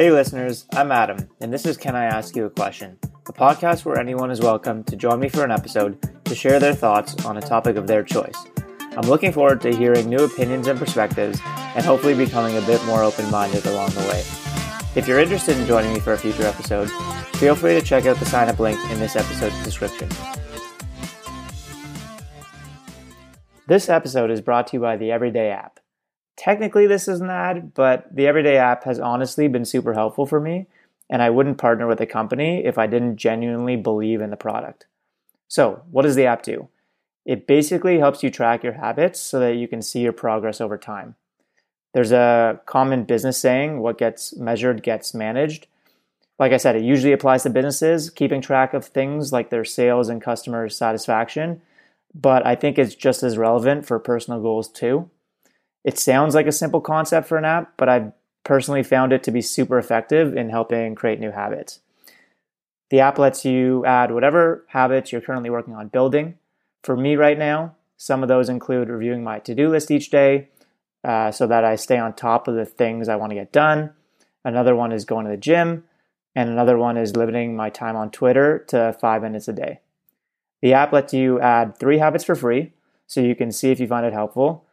Hey, listeners, I'm Adam, and this is Can I Ask You a Question, a podcast where anyone is welcome to join me for an episode to share their thoughts on a topic of their choice. I'm looking forward to hearing new opinions and perspectives, and hopefully becoming a bit more open minded along the way. If you're interested in joining me for a future episode, feel free to check out the sign up link in this episode's description. This episode is brought to you by the Everyday app. Technically, this is an ad, but the Everyday app has honestly been super helpful for me, and I wouldn't partner with a company if I didn't genuinely believe in the product. So, what does the app do? It basically helps you track your habits so that you can see your progress over time. There's a common business saying what gets measured gets managed. Like I said, it usually applies to businesses, keeping track of things like their sales and customer satisfaction but I think it's just as relevant for personal goals too. It sounds like a simple concept for an app, but I've personally found it to be super effective in helping create new habits. The app lets you add whatever habits you're currently working on building. For me right now, some of those include reviewing my to do list each day uh, so that I stay on top of the things I want to get done. Another one is going to the gym. And another one is limiting my time on Twitter to five minutes a day. The app lets you add three habits for free, so you can see if you find it helpful.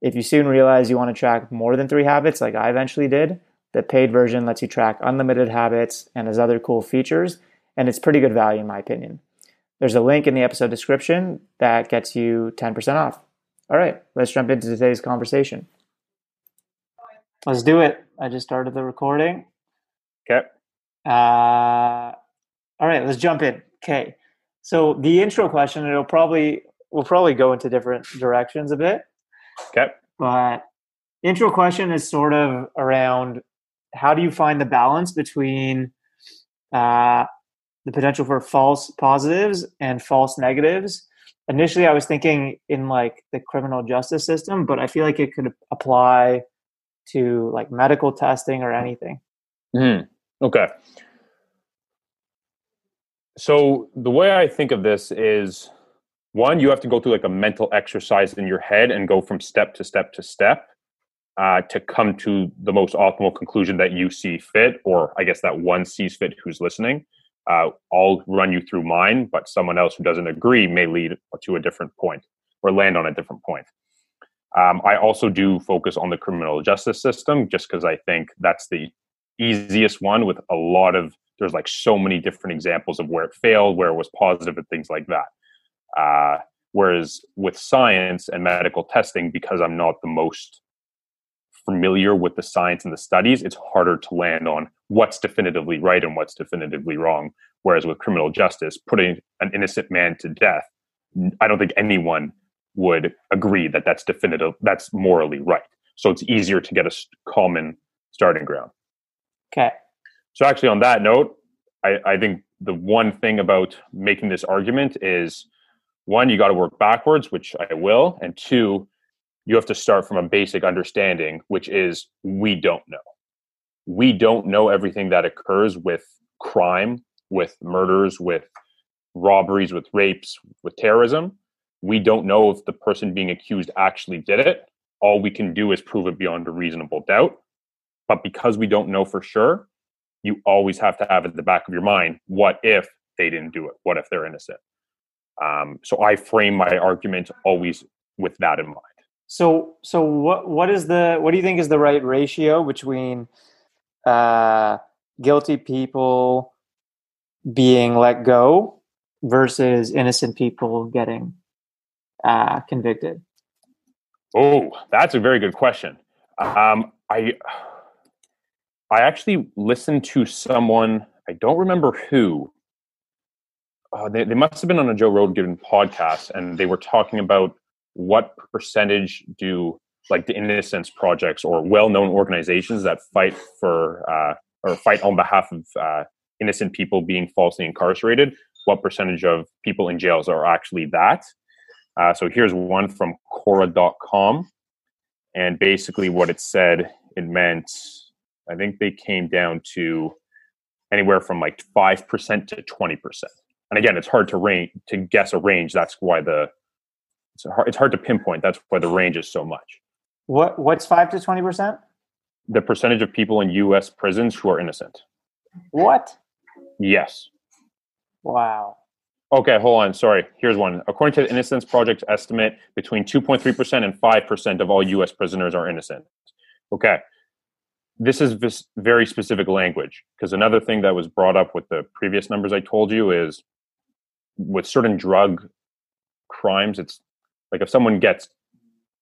If you soon realize you want to track more than three habits, like I eventually did, the paid version lets you track unlimited habits and has other cool features, and it's pretty good value in my opinion. There's a link in the episode description that gets you 10% off. All right, let's jump into today's conversation. Let's do it. I just started the recording. Okay. Uh, all right, let's jump in. Okay. So the intro question, it'll probably we'll probably go into different directions a bit. Okay. But intro question is sort of around how do you find the balance between uh, the potential for false positives and false negatives? Initially, I was thinking in like the criminal justice system, but I feel like it could apply to like medical testing or anything. Mm, okay so the way I think of this is one, you have to go through like a mental exercise in your head and go from step to step to step uh, to come to the most optimal conclusion that you see fit, or I guess that one sees fit who's listening. Uh, I'll run you through mine, but someone else who doesn't agree may lead to a different point or land on a different point. Um, I also do focus on the criminal justice system just because I think that's the easiest one with a lot of there's like so many different examples of where it failed, where it was positive, and things like that. Uh, whereas with science and medical testing, because I'm not the most familiar with the science and the studies, it's harder to land on what's definitively right and what's definitively wrong. Whereas with criminal justice, putting an innocent man to death, I don't think anyone would agree that that's definitive, that's morally right. So it's easier to get a common starting ground. Okay. So actually, on that note, I, I think the one thing about making this argument is one, you got to work backwards, which I will, and two, you have to start from a basic understanding, which is we don't know. We don't know everything that occurs with crime, with murders, with robberies, with rapes, with terrorism. We don't know if the person being accused actually did it. All we can do is prove it beyond a reasonable doubt. But because we don't know for sure, you always have to have at the back of your mind what if they didn't do it what if they're innocent um, so i frame my argument always with that in mind so so what what is the what do you think is the right ratio between uh, guilty people being let go versus innocent people getting uh, convicted oh that's a very good question um, i I actually listened to someone, I don't remember who. Uh, they, they must have been on a Joe Rogan podcast, and they were talking about what percentage do like the Innocence Projects or well-known organizations that fight for uh, or fight on behalf of uh, innocent people being falsely incarcerated. What percentage of people in jails are actually that? Uh, so here's one from quora.com and basically what it said, it meant I think they came down to anywhere from like 5% to 20%. And again, it's hard to range to guess a range. That's why the it's hard, it's hard to pinpoint. That's why the range is so much. What what's 5 to 20%? the percentage of people in U.S. prisons who are innocent. What? Yes. Wow. Okay, hold on. Sorry. Here's one. According to the Innocence Project's estimate, between 2.3% and 5% of all U.S. prisoners are innocent. Okay. This is this very specific language because another thing that was brought up with the previous numbers I told you is with certain drug crimes, it's like if someone gets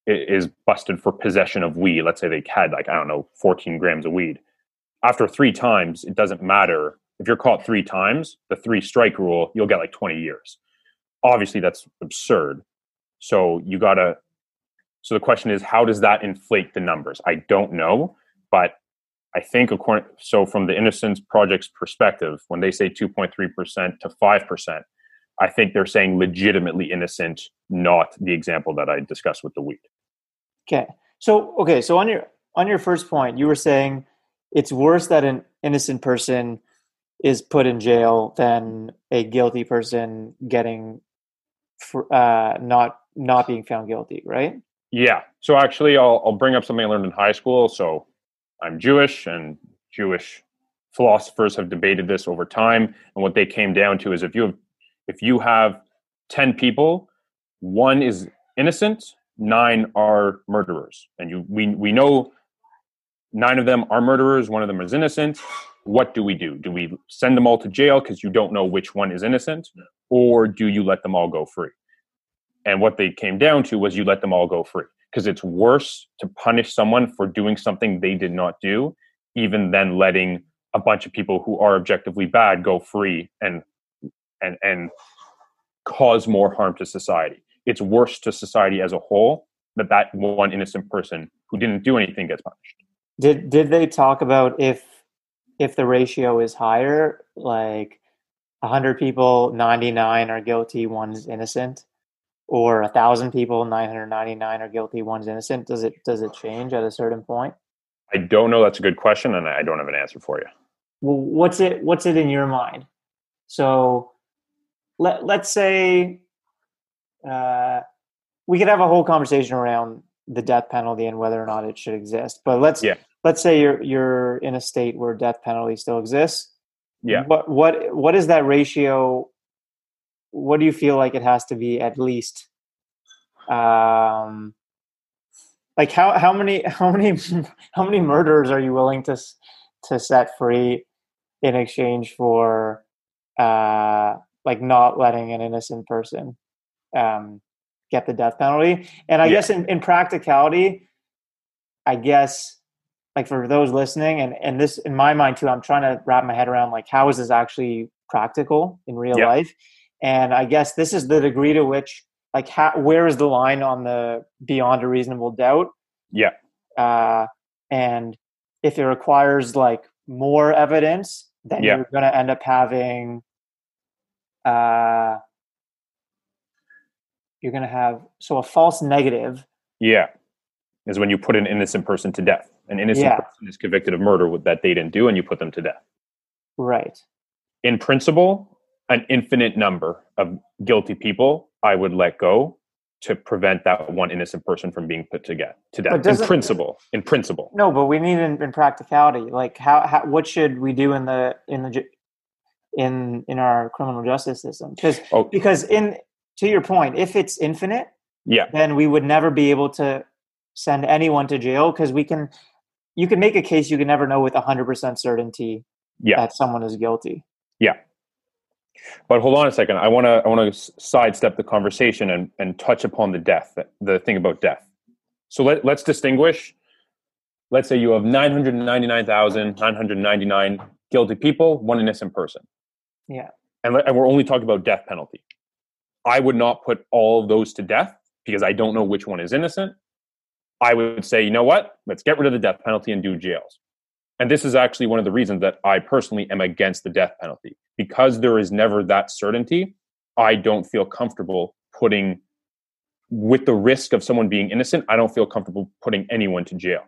is busted for possession of weed, let's say they had like I don't know 14 grams of weed. After three times, it doesn't matter if you're caught three times, the three strike rule, you'll get like 20 years. Obviously, that's absurd. So you gotta. So the question is, how does that inflate the numbers? I don't know, but I think according so from the Innocence Project's perspective, when they say 2.3 percent to five percent, I think they're saying legitimately innocent, not the example that I discussed with the weed. Okay. So okay, so on your on your first point, you were saying it's worse that an innocent person is put in jail than a guilty person getting for, uh, not not being found guilty, right? Yeah. So actually, I'll I'll bring up something I learned in high school. So I'm Jewish, and Jewish philosophers have debated this over time. And what they came down to is if you have if you have ten people, one is innocent, nine are murderers, and you we we know nine of them are murderers, one of them is innocent. What do we do? Do we send them all to jail because you don't know which one is innocent, or do you let them all go free? And what they came down to was you let them all go free. Because it's worse to punish someone for doing something they did not do, even than letting a bunch of people who are objectively bad go free and and and cause more harm to society. It's worse to society as a whole that that one innocent person who didn't do anything gets punished. Did did they talk about if if the ratio is higher, like 100 people, 99 are guilty, one's innocent, or 1,000 people, 999 are guilty, one's innocent, does it does it change at a certain point? I don't know. That's a good question, and I don't have an answer for you. Well, what's it what's it in your mind? So let let's say uh, we could have a whole conversation around the death penalty and whether or not it should exist. But let's yeah. let's say you're you're in a state where death penalty still exists. Yeah. What what what is that ratio? What do you feel like it has to be at least? Um like how how many how many how many murderers are you willing to to set free in exchange for uh like not letting an innocent person um get the death penalty and i yeah. guess in, in practicality i guess like for those listening and and this in my mind too i'm trying to wrap my head around like how is this actually practical in real yep. life and i guess this is the degree to which like how, where is the line on the beyond a reasonable doubt yeah uh and if it requires like more evidence then yeah. you're going to end up having uh you're going to have so a false negative yeah is when you put an innocent person to death. An innocent yeah. person is convicted of murder that they didn't do, and you put them to death. Right. In principle, an infinite number of guilty people I would let go to prevent that one innocent person from being put to, get, to death. In principle, in principle. No, but we need in, in practicality. Like, how, how what should we do in the in the in in our criminal justice system? Because oh. because in to your point, if it's infinite, yeah, then we would never be able to send anyone to jail because we can you can make a case you can never know with 100% certainty yeah. that someone is guilty yeah but hold on a second i want to i want to sidestep the conversation and and touch upon the death the thing about death so let, let's distinguish let's say you have 999999 guilty people one innocent person yeah and, and we're only talking about death penalty i would not put all of those to death because i don't know which one is innocent I would say, you know what? Let's get rid of the death penalty and do jails. And this is actually one of the reasons that I personally am against the death penalty. Because there is never that certainty, I don't feel comfortable putting, with the risk of someone being innocent, I don't feel comfortable putting anyone to jail.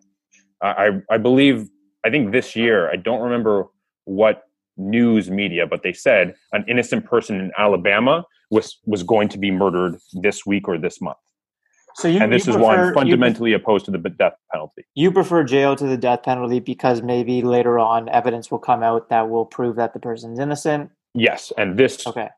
I, I believe, I think this year, I don't remember what news media, but they said an innocent person in Alabama was, was going to be murdered this week or this month. So you, and this you is why I'm fundamentally opposed to the death penalty. You, you prefer jail to the death penalty because maybe later on evidence will come out that will prove that the person's innocent. Yes, and this Okay.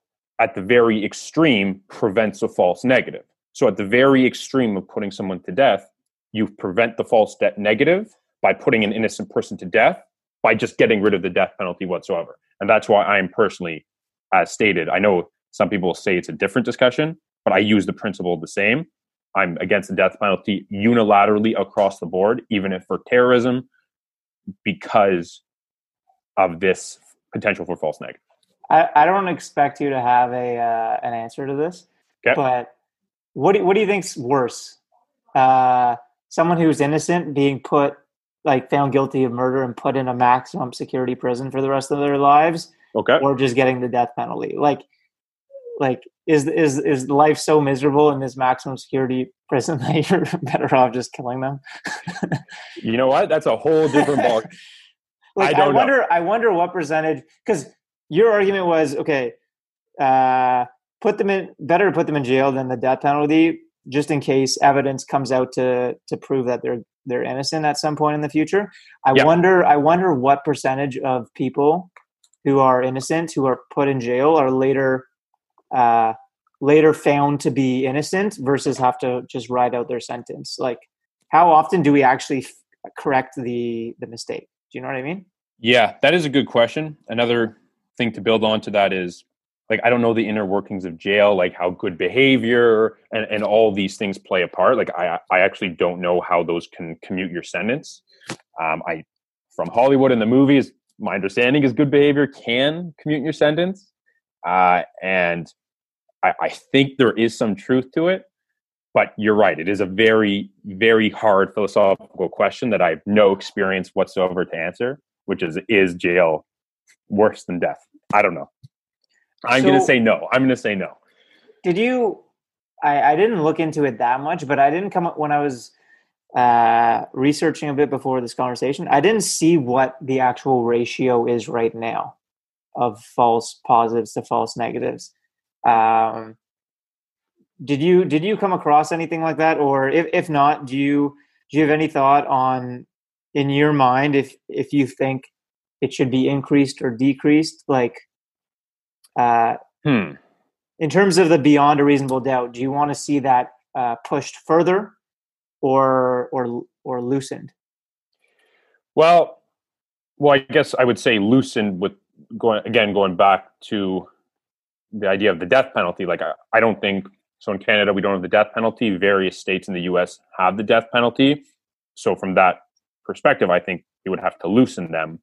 at the very extreme prevents a false negative. So at the very extreme of putting someone to death, you prevent the false debt negative by putting an innocent person to death by just getting rid of the death penalty whatsoever. And that's why I am personally, as stated, I know some people say it's a different discussion, but I use the principle the same. I'm against the death penalty unilaterally across the board, even if for terrorism, because of this potential for false negative. I, I don't expect you to have a uh, an answer to this, Okay. but what do, what do you think's worse? Uh, someone who's innocent being put like found guilty of murder and put in a maximum security prison for the rest of their lives, Okay. or just getting the death penalty? Like, like is is is life so miserable in this maximum security prison that you're better off just killing them? You know what? That's a whole different ball. like I don't know. wonder I wonder what percentage because your argument was okay, uh, put them in better to put them in jail than the death penalty, just in case evidence comes out to to prove that they're they're innocent at some point in the future. I wonder I wonder what percentage of people who are innocent who are put in jail are later uh, later found to be innocent versus have to just ride out their sentence. Like how often do we actually f- correct the the mistake? Do you know what I mean? Yeah, that is a good question. Another thing to build on to that is like I don't know the inner workings of jail, like how good behavior and, and all these things play a part. Like I I actually don't know how those can commute your sentence. Um, I from Hollywood and the movies, my understanding is good behavior can commute your sentence, uh, and I, I think there is some truth to it. But you're right; it is a very very hard philosophical question that I have no experience whatsoever to answer which is is jail worse than death? I don't know. I'm going to say no. I'm going to say no. Did you? I, I didn't look into it that much, but I didn't come up when I was uh, researching a bit before this conversation. I didn't see what the actual ratio is right now of false positives to false negatives. Um, did you did you come across anything like that, or if if not, do you do you have any thought on in your mind if if you think it should be increased or decreased, like? Uh, Hmm. in terms of the beyond a reasonable doubt, do you want to see that uh, pushed further or or or loosened? Well, well, I guess I would say loosened with going again going back to the idea of the death penalty. Like I, I don't think so. In Canada, we don't have the death penalty. Various states in the U.S. have the death penalty. So from that perspective, I think you would have to loosen them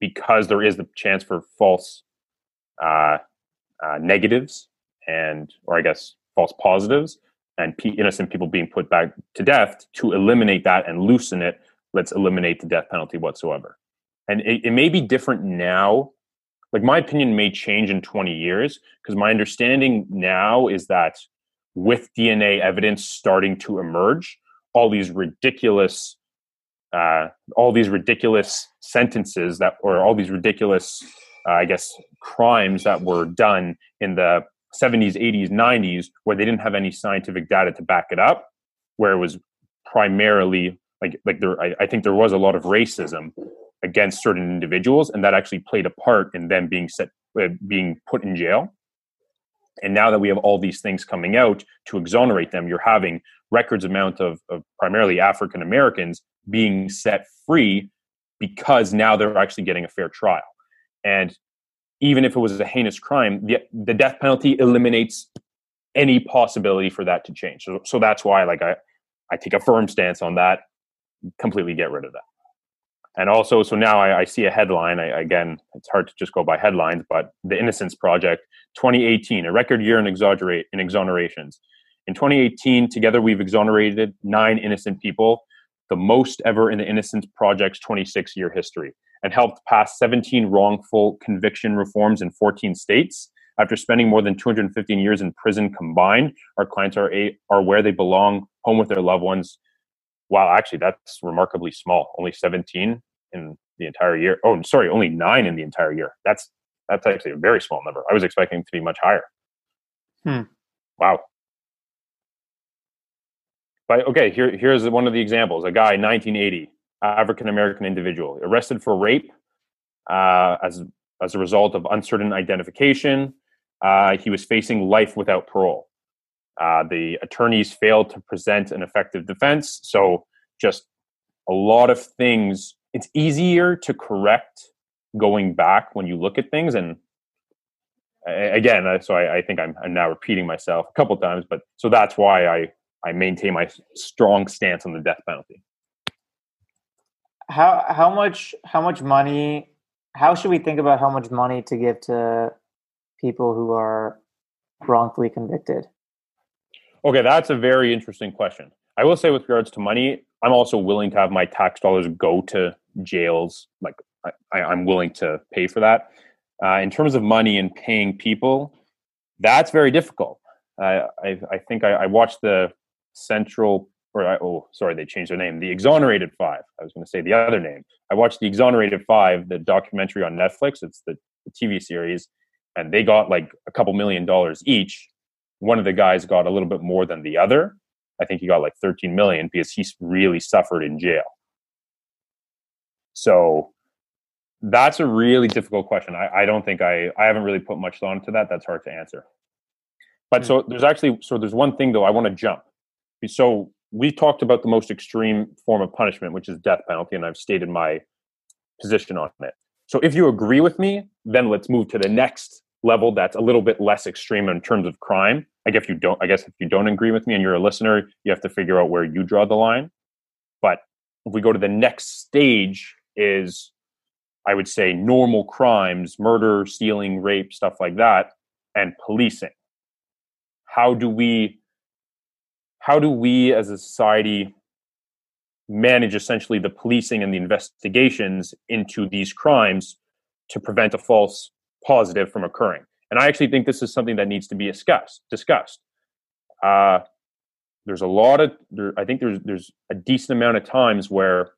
because there is the chance for false uh, uh, negatives and, or I guess, false positives and pe- innocent people being put back to death. To eliminate that and loosen it, let's eliminate the death penalty whatsoever. And it, it may be different now. Like my opinion may change in 20 years because my understanding now is that with DNA evidence starting to emerge, all these ridiculous, uh, all these ridiculous sentences that, or all these ridiculous, uh, I guess, crimes that were done in the 70s, 80s, 90s, where they didn't have any scientific data to back it up, where it was primarily like like there. I, I think there was a lot of racism against certain individuals, and that actually played a part in them being set, uh, being put in jail. And now that we have all these things coming out to exonerate them, you're having records amount of, of primarily African Americans being set free because now they're actually getting a fair trial. And even if it was a heinous crime, the, the death penalty eliminates any possibility for that to change. So, so that's why, like, I, I take a firm stance on that. Completely get rid of that. And also, so now I, I see a headline. I, again, it's hard to just go by headlines, but the Innocence Project, 2018, a record year in exonerate in exonerations. In 2018, together we've exonerated nine innocent people, the most ever in the Innocence Project's 26 year history, and helped pass 17 wrongful conviction reforms in 14 states. After spending more than 215 years in prison combined, our clients are a, are where they belong, home with their loved ones. Wow, actually, that's remarkably small. Only 17 in the entire year. Oh, sorry, only nine in the entire year. That's that's actually a very small number. I was expecting it to be much higher. Hmm. Wow. but okay, here here's one of the examples. A guy, 1980, African American individual, arrested for rape uh, as as a result of uncertain identification. Uh, he was facing life without parole. Uh, the attorneys failed to present an effective defense, so just a lot of things. It's easier to correct going back when you look at things and again uh, so I, I think I'm, I'm, now repeating myself a couple times but so that's why i i maintain my strong stance on the death penalty how how much how much money how should we think about how much money to give to people who are wrongfully convicted okay that's a very interesting question i will say with regards to money i'm also willing to have my tax dollars go to jails like I, I'm willing to pay for that. Uh, in terms of money and paying people, that's very difficult. Uh, I, I think I, I, watched the Central, or I, oh, sorry, they changed their name. The Exonerated Five. I was going to say the other name. I watched the Exonerated Five, the documentary on Netflix. It's the, the TV series, and they got like a couple million dollars each. One of the guys got a little bit more than the other. I think he got like 13 million because he really suffered in jail. So that's a really difficult question. I, I don't think I I haven't really put much thought into that. That's hard to answer. But hmm. so there's actually so there's one thing though I want to jump. So we talked about the most extreme form of punishment, which is death penalty, and I've stated my position on it. So if you agree with me, then let's move to the next level that's a little bit less extreme in terms of crime. I guess if you don't I guess if you don't agree with me and you're a listener, you have to figure out where you draw the line. But if we go to the next stage is I would say normal crimes, murder, stealing, rape, stuff like that, and policing. How do we how do we as a society manage essentially the policing and the investigations into these crimes to prevent a false positive from occurring? And I actually think this is something that needs to be discussed. Discussed. Uh, there's a lot of there, I think there's there's a decent amount of times where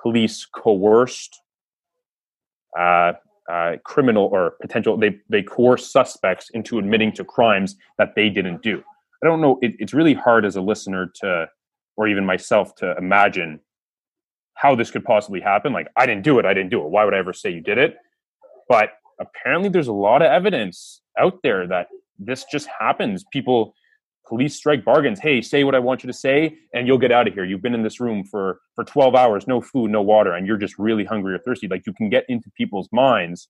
police coerced uh, uh, criminal or potential they they coerce suspects into admitting to crimes that they didn't do. I don't know. It, it's really hard as a listener to, or even myself, to imagine how this could possibly happen. Like I didn't do it. I didn't do it. Why would I ever say you did it? But apparently, there's a lot of evidence out there that this just happens. People police strike bargains hey say what i want you to say and you'll get out of here you've been in this room for for 12 hours no food no water and you're just really hungry or thirsty like you can get into people's minds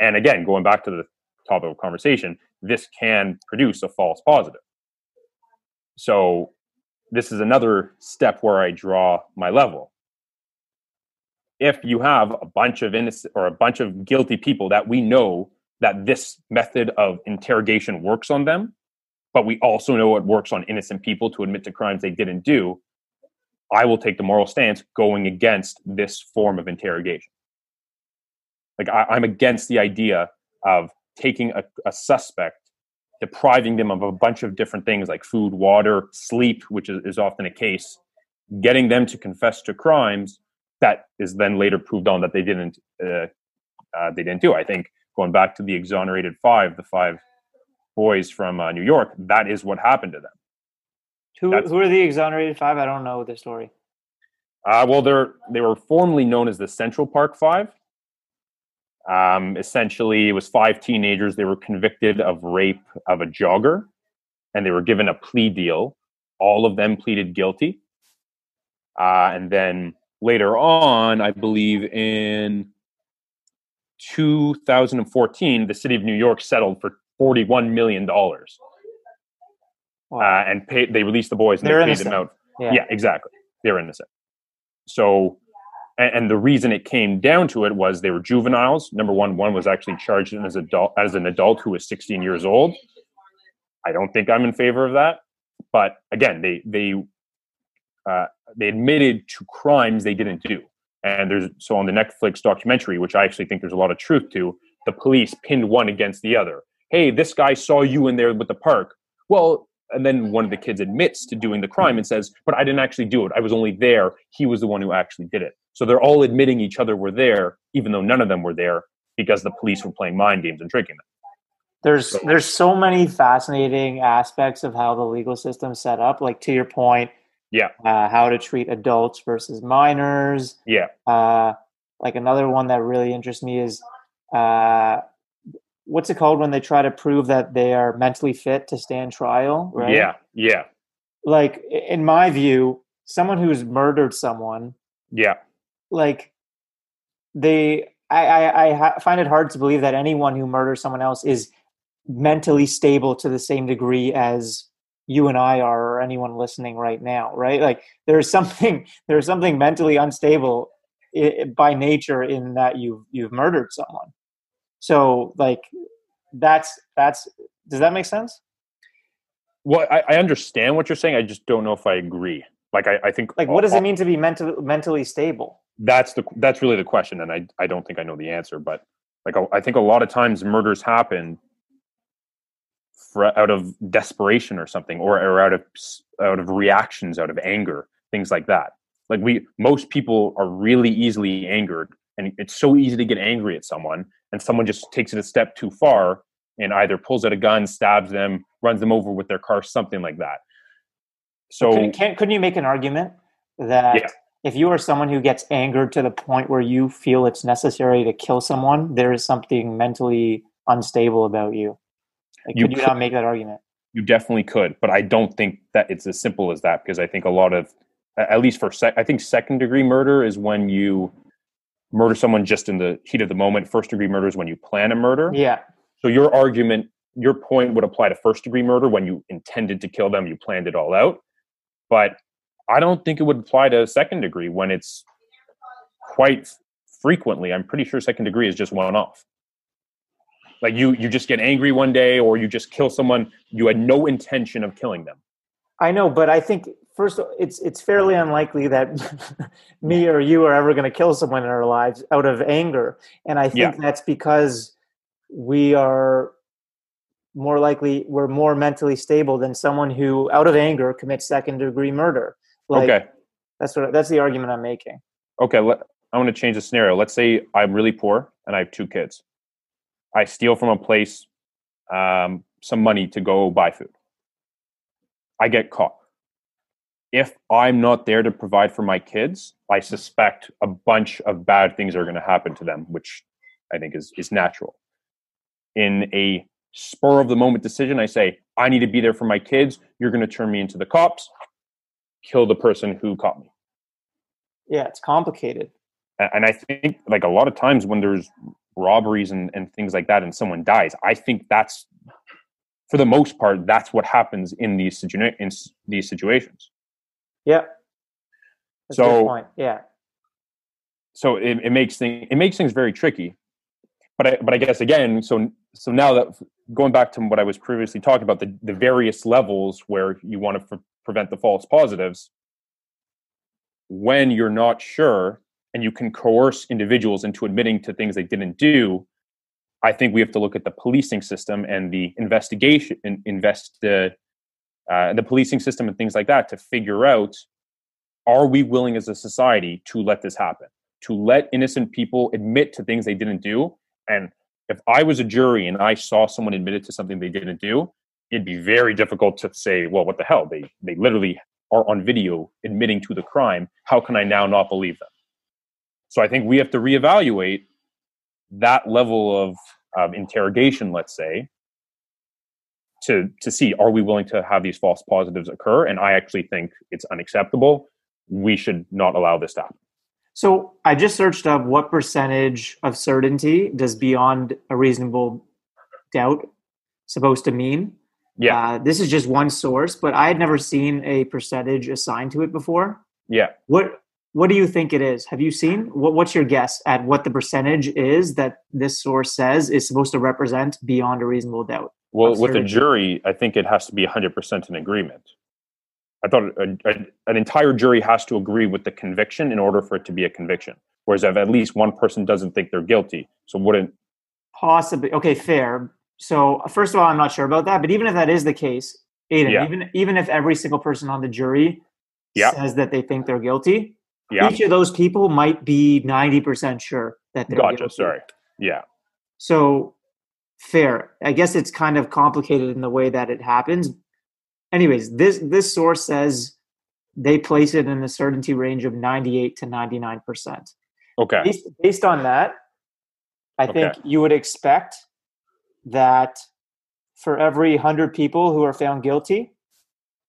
and again going back to the topic of conversation this can produce a false positive so this is another step where i draw my level if you have a bunch of innocent or a bunch of guilty people that we know that this method of interrogation works on them but we also know it works on innocent people to admit to crimes they didn't do, I will take the moral stance going against this form of interrogation. Like I, am against the idea of taking a, a suspect, depriving them of a bunch of different things like food, water, sleep, which is, is often a case, getting them to confess to crimes that is then later proved on that they didn't uh, uh, they didn't do. I think going back to the exonerated five, the five boys from uh, New York, that is what happened to them. Who who are the exonerated five? I don't know the story. Uh, well, they're they were formerly known as the Central Park Five. Um, essentially, it was five teenagers. They were convicted of rape of a jogger, and they were given a plea deal. All of them pleaded guilty, uh, and then later on, I believe in 2014, the city of New York settled for $41 million. Wow. Uh, and pay, they released the boys and They're they paid innocent. them out. Yeah. yeah, exactly. They're innocent. So, and, and, the reason it came down to it was they were juveniles. Number one, one was actually charged as adult as an adult who was 16 years old. I don't think I'm in favor of that. But again, they they uh, they admitted to crimes they didn't do. And there's so on the Netflix documentary, which I actually think there's a lot of truth to, the police pinned one against the other hey, this guy saw you in there with the park. Well, and then one of the kids admits to doing the crime and says, but I didn't actually do it. I was only there. He was the one who actually did it. So they're all admitting each other were there, even though none of them were there because the police were playing mind games and tricking them. There's So- there's so many fascinating aspects of how the legal system's set up. Like to your point, Yeah. uh, how to treat adults versus minors. Yeah. Uh, like another one that really interests me is uh, what's it called when they try to prove that they are mentally fit to stand trial? Right? Yeah. Yeah. Like in my view, someone who's murdered someone, Yeah. Like they, I, I, I find it hard to believe that anyone who murders someone else is mentally stable to the same degree as you and I are, or anyone listening right now, right? Like there's something, there's something mentally unstable by nature in that you've you've murdered someone. So like that's that's does that make sense? Well, I, I understand what you're saying. I just don't know if I agree. Like, I, I think Like what does it mean to be mentally mentally stable? that's the that's really the question and i i don't think i know the answer but like I- i think a lot of times murders happen for, out of desperation or something or, or out of out of reactions out of anger things like that like we most people are really easily angered and it's so easy to get angry at someone and someone just takes it a step too far and either pulls out a gun stabs them runs them over with their car something like that so Can, can, couldn't you make an argument that Yeah. if you are someone who gets angered to the point where you feel it's necessary to kill someone, there is something mentally unstable about you? Like, You could you could- not make that argument? You definitely could, but I don't think that it's as simple as that because I think a lot of, at least for sec, I think second degree murder is when you murder someone just in the heat of the moment. First degree murder is when you plan a murder. Yeah. So your argument, your point would apply to first degree murder when you intended to kill them, you planned it all out. But I don't think it would apply to second degree when it's quite frequently. I'm pretty sure second degree is just one off. Like you, you just get angry one day, or you just kill someone. You had no intention of killing them. I know, but I think first it's it's fairly unlikely that me or you are ever going to kill someone in our lives out of anger, and I think Yeah. that's because we are more likely we're more mentally stable than someone who out of anger commits second degree murder. Like, okay, That's what that's the argument I'm making. okay. Let, I want to change the scenario. Let's say I'm really poor and I have two kids. I steal from a place um, some money to go buy food. I get caught. If I'm not there to provide for my kids, I suspect a bunch of bad things are going to happen to them, which I think is is natural. In a spur of the moment decision, I say, I need to be there for my kids. You're going to turn me into the cops, kill the person who caught me. Yeah, it's complicated. And I think like a lot of times when there's robberies and, and things like that and someone dies, I think that's for the most part, that's what happens in these situa- in these situations. Yeah. That's So- point. Yeah. so it, it makes things it makes things very tricky but I, but I guess again so so now that going back to what I was previously talking about the, the various levels where you want to prevent the false positives when you're not sure and you can coerce individuals into admitting to things they didn't do I think we have to look at the policing system and the investigation in, invest the uh, the policing system and things like that to figure out are we willing as a society to let this happen to let innocent people admit to things they didn't do. And if I was a jury and I saw someone admitted to something they didn't do, it'd be very difficult to say, well, what the hell? They they literally are on video admitting to the crime. How can I now not believe them? So I think we have to reevaluate that level of, of interrogation, let's say, to to see are we willing to have these false positives occur? And I actually think it's unacceptable. We should not allow this to happen. So I just searched up what percentage of certainty does beyond a reasonable doubt supposed to mean. Yeah, Uh, this is just one source, but I had never seen a percentage assigned to it before. yeah. What What do you think it is? Have you seen? What, what's your guess at what the percentage is that this source says is supposed to represent beyond a reasonable doubt? Well, with a jury, I think it has to be 100% in agreement. I thought a, a, an entire jury has to agree with the conviction in order for it to be a conviction. Whereas if at least one person doesn't think they're guilty, so wouldn't Possibly. Okay, fair. So first of all, I'm not sure about that, but even if that is the case, Aiden, Yeah. even even if every single person on the jury Yeah. says that they think they're guilty, yeah, each of those people might be 90% sure that they're gotcha. guilty. Sorry, yeah, So fair. I guess it's kind of complicated in the way that it happens. Anyways, this this source says they place it in a certainty range of 98 to 99 percent. Okay. Based, based on that, I think Okay. you would expect that for every 100 people who are found guilty,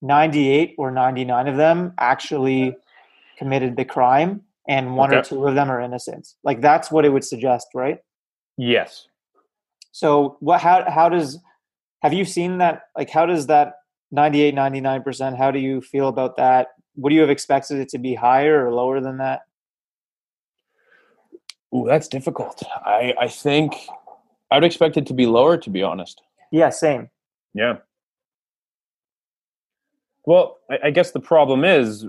98 or 99 of them actually committed the crime and one or two of them are innocent. Like that's what it would suggest, right? Yes. So what how how does have you seen that like how does that 98 99% how do you feel about that? Would you have expected it to be higher or lower than that? Ooh, that's difficult. I I think I would expect it to be lower. To be honest. Yeah, same. Yeah. Well, I, I guess the problem is,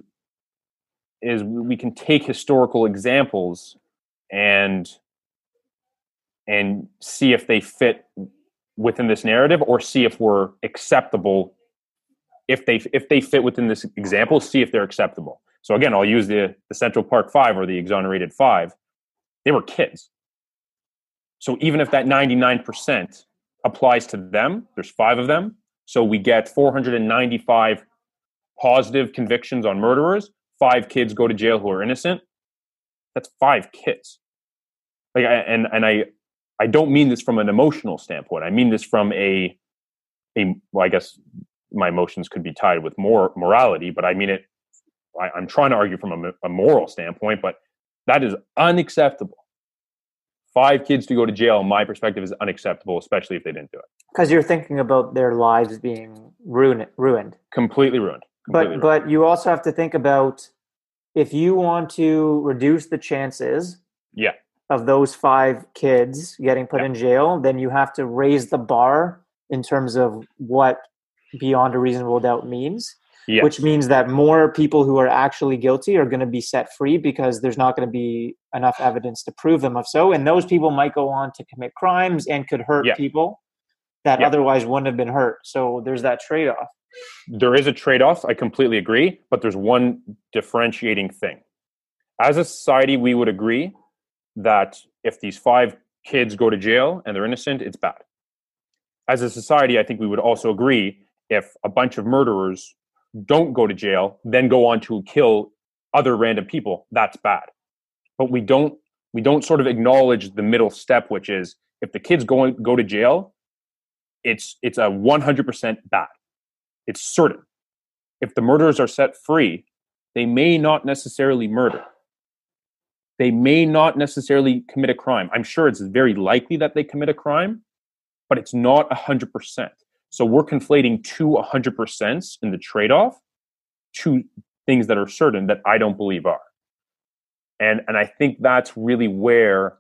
is we can take historical examples and and see if they fit within this narrative, or see if we're acceptable. If they if they fit within this example, see if they're acceptable. So again, I'll use the the Central Park Five or the exonerated five. They were kids. So even if that ninety nine percent applies to them. There's five of them. So we get 495 positive convictions on murderers. Five kids go to jail who are innocent. That's five kids. Like, I, and and I I don't mean this from an emotional standpoint. I mean this from a a well, I guess my emotions could be tied with more morality, but I mean it. I, I'm trying to argue from a, a moral standpoint, but that is unacceptable. Five kids to go to jail, my perspective, is unacceptable, especially if they didn't do it. Because you're thinking about their lives being ruined ruined. Completely ruined. Completely but ruined. but you also have to think about if you want to reduce the chances Yeah. of those five kids getting put Yeah. in jail then you have to raise the bar in terms of what beyond a reasonable doubt means Yes. which means that more people who are actually guilty are going to be set free because there's not going to be enough evidence to prove them of so and those people might go on to commit crimes and could hurt Yeah. people that Yeah. otherwise wouldn't have been hurt so there's that trade-off there is a trade-off i completely agree but there's one differentiating thing as a society we would agree that if these five kids go to jail and they're innocent it's bad as a society i think we would also agree if a bunch of murderers don't go to jail then go on to kill other random people that's bad but we don't we don't sort of acknowledge the middle step which is if the kids go go to jail it's it's a 100% bad it's certain. If the murderers are set free, they may not necessarily murder. They may not necessarily commit a crime. I'm sure it's very likely that they commit a crime, but it's not 100%. So we're conflating two 100% in the trade off to things that are certain that I don't believe are. And, and I think that's really where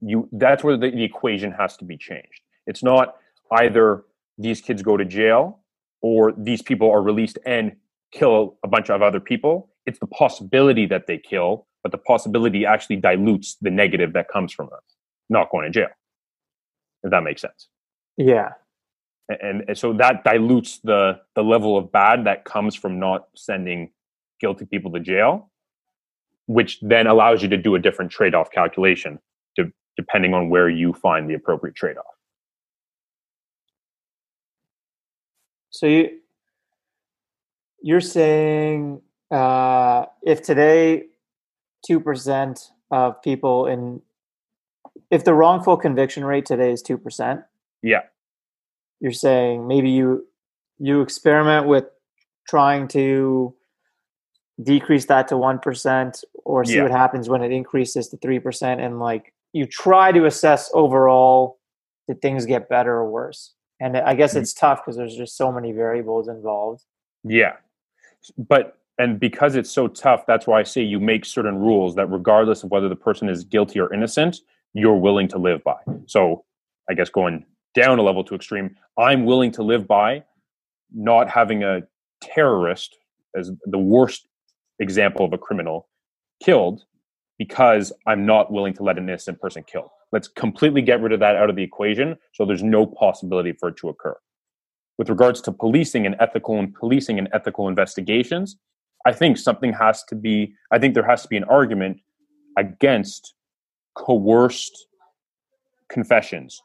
you that's where the, the equation has to be changed. It's not either these kids go to jail or these people are released and kill a bunch of other people. It's the possibility that they kill, but the possibility actually dilutes the negative that comes from them not going to jail. If that makes sense. Yeah And, and so that dilutes the the level of bad that comes from not sending guilty people to jail, which then allows you to do a different trade-off calculation to, depending on where you find the appropriate trade-off. So you you're saying uh, if today two percent of people in if the wrongful conviction rate today is two percent, Yeah. you're saying maybe you you experiment with trying to decrease that to one percent or see Yeah. what happens when it increases to three percent and like you try to assess overall did things get better or worse and i guess Mhm. it's tough because there's just so many variables involved Yeah. But and because it's so tough, that's why I say you make certain rules that regardless of whether the person is guilty or innocent, you're willing to live by. So I guess going down a level to extreme, I'm willing to live by not having a terrorist as the worst example of a criminal killed because I'm not willing to let an innocent person killed. Let's completely get rid of that out of the equation so there's no possibility for it to occur with regards to policing and ethical and policing and ethical investigations, I think something has to be, I think there has to be an argument against coerced confessions,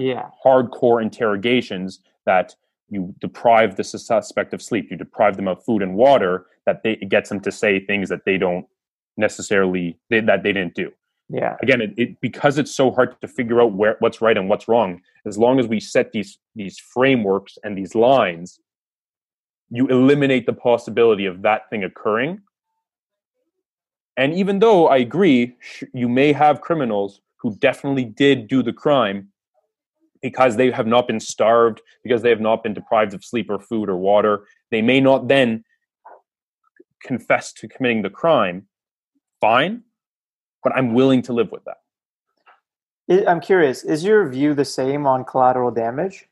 Yeah. hardcore interrogations that you deprive the suspect of sleep, you deprive them of food and water, that they it gets them to say things that they don't necessarily they, that they didn't do. Yeah. Again, it, it because it's so hard to figure out where what's right and what's wrong. As long as we set these these frameworks and these lines, you eliminate the possibility of that thing occurring. And even though I agree, sh- you may have criminals who definitely did do the crime because they have not been starved, because they have not been deprived of sleep or food or water. They may not then confess to committing the crime. Fine, but I'm willing to live with that. I'm curious, is your view the same on collateral damage?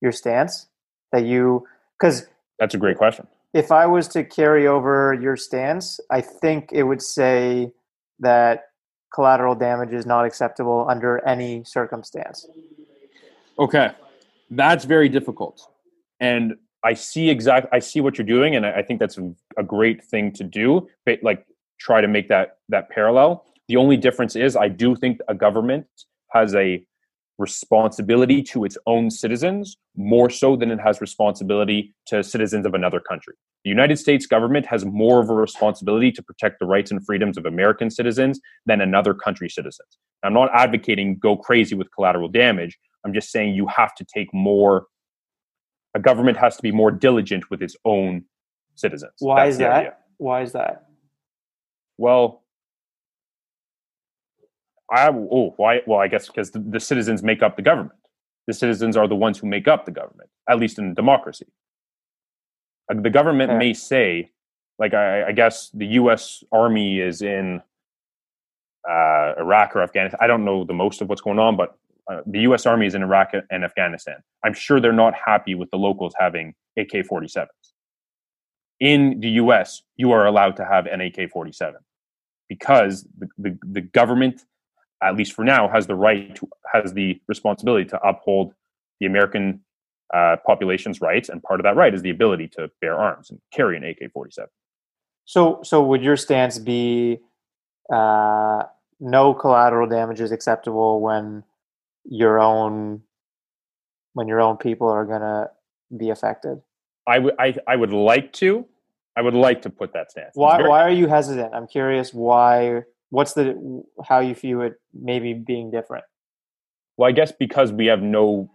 Your stance? That you, because That's a great question. if I was to carry over your stance, I think it would say that collateral damage is not acceptable under any circumstance. Okay, that's very difficult, and I see exact. I see what you're doing, and I, I think that's a, great thing to do. But like, try to make that that parallel. The only difference is, I do think a government has a responsibility to its own citizens more so than it has responsibility to citizens of another country. The United States government has more of a responsibility to protect the rights and freedoms of American citizens than another country's citizens. I'm not advocating go crazy with collateral damage. I'm just saying you have to take more. A government has to be more diligent with its own citizens. Why That's is that? idea. Why is that? Well, I oh why? Well, I guess because the, the citizens make up the government. The citizens are the ones who make up the government, at least in democracy. The government may say, like I, I guess the U.S. Army is in uh, Iraq or Afghanistan. I don't know the most of what's going on, but uh, the U.S. Army is in Iraq and Afghanistan. I'm sure they're not happy with the locals having AK-47s. In the U.S., you are allowed to have an AK-47 because the, the, the government, at least for now, has the right to has the responsibility to uphold the American uh, population's rights, and part of that right is the ability to bear arms and carry an AK-47. So, so would your stance be uh, no collateral damage is acceptable when your own when your own people are gonna be affected? I would I, I would like to I would like to put that stance. Why very- why are you hesitant? I'm curious why. What's the how you view it maybe being different? Well, I guess because we have no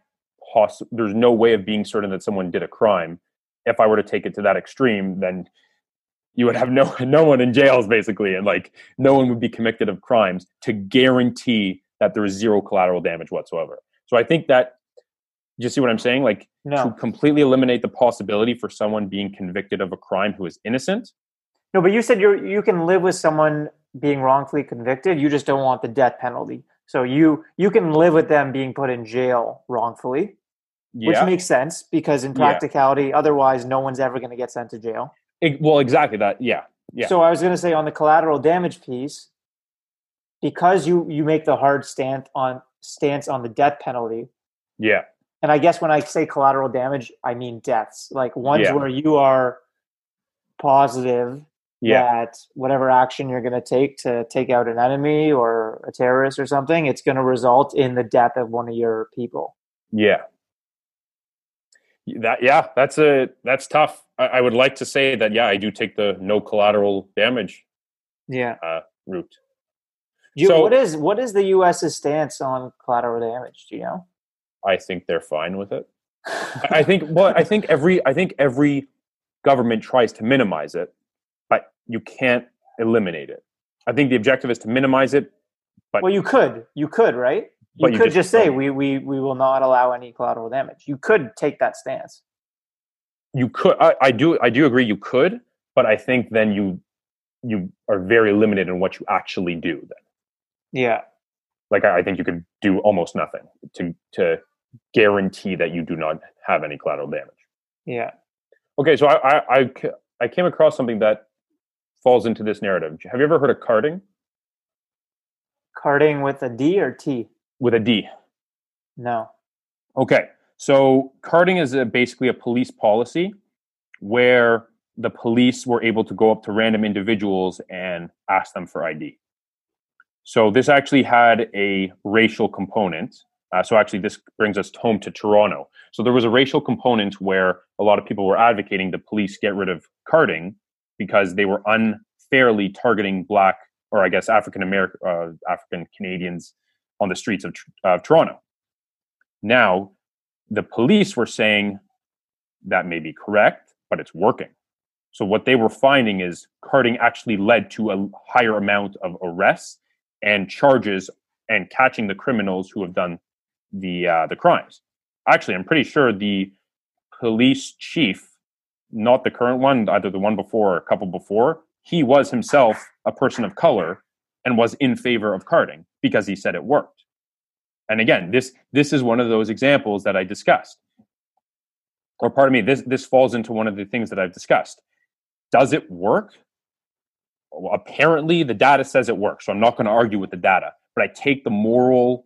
poss- there's no way of being certain that someone did a crime. If I were to take it to that extreme, then you would have no no one in jails basically, and like no one would be convicted of crimes to guarantee that there is zero collateral damage whatsoever. So I think that do you see what I'm saying? Like to completely eliminate the possibility for someone being convicted of a crime who is innocent. no. But you said you're you can live with someone being wrongfully convicted. You just don't want the death penalty. So you you can live with them being put in jail wrongfully. which makes sense because in Yeah. practicality otherwise no one's ever going to get sent to jail It- well, exactly that. Yeah. Yeah. so i was going to say on the collateral damage piece because you you make the hard stance on stance on the death penalty Yeah. and i guess when i say collateral damage i mean deaths like ones Yeah. where you are positive Yeah. that whatever action you're going to take to take out an enemy or a terrorist or something it's going to result in the death of one of your people Yeah. That yeah, that's a that's tough. I, I would like to say that yeah, I do take the no collateral damage yeah Uh, route. you, So- what is what is the us's stance on collateral damage do you know I think they're fine with it. I I think well, I think every I think every government tries to minimize it, but you can't eliminate it. I think the objective is to minimize it. But well, you could, you could, right? You But you could just just, say we, we we will not allow any collateral damage. You could take that stance. you could I, I do I do agree you could, but I think then you you are very limited in what you actually do then. Yeah, like I I think you could do almost nothing to to guarantee that you do not have any collateral damage. yeah. Okay, so I I, I I came across something that falls into this narrative. Have you ever heard of carding Carding with a D or T? with a D? No. Okay, so carding is a, basically a police policy where the police were able to go up to random individuals and ask them for ID. So this actually had a racial component. Uh, so actually, this brings us home to Toronto. So there was a racial component where a lot of people were advocating the police get rid of carding because they were unfairly targeting black or I guess African American, uh, African Canadians on the streets of, of Toronto. Now, the police were saying that may be correct, but it's working. So what they were finding is carding actually led to a higher amount of arrests and charges and catching the criminals who have done the uh, the crimes. Actually, I'm pretty sure the police chief, not the current one, either the one before or a couple before, he was himself a person of color and was in favor of carding because he said it worked. And again, this this is one of those examples that I discussed. Or pardon me, this this falls into one of the things that I've discussed. Does it work? Well, apparently the data says it works. So I'm not going to argue with the data, but I take the moral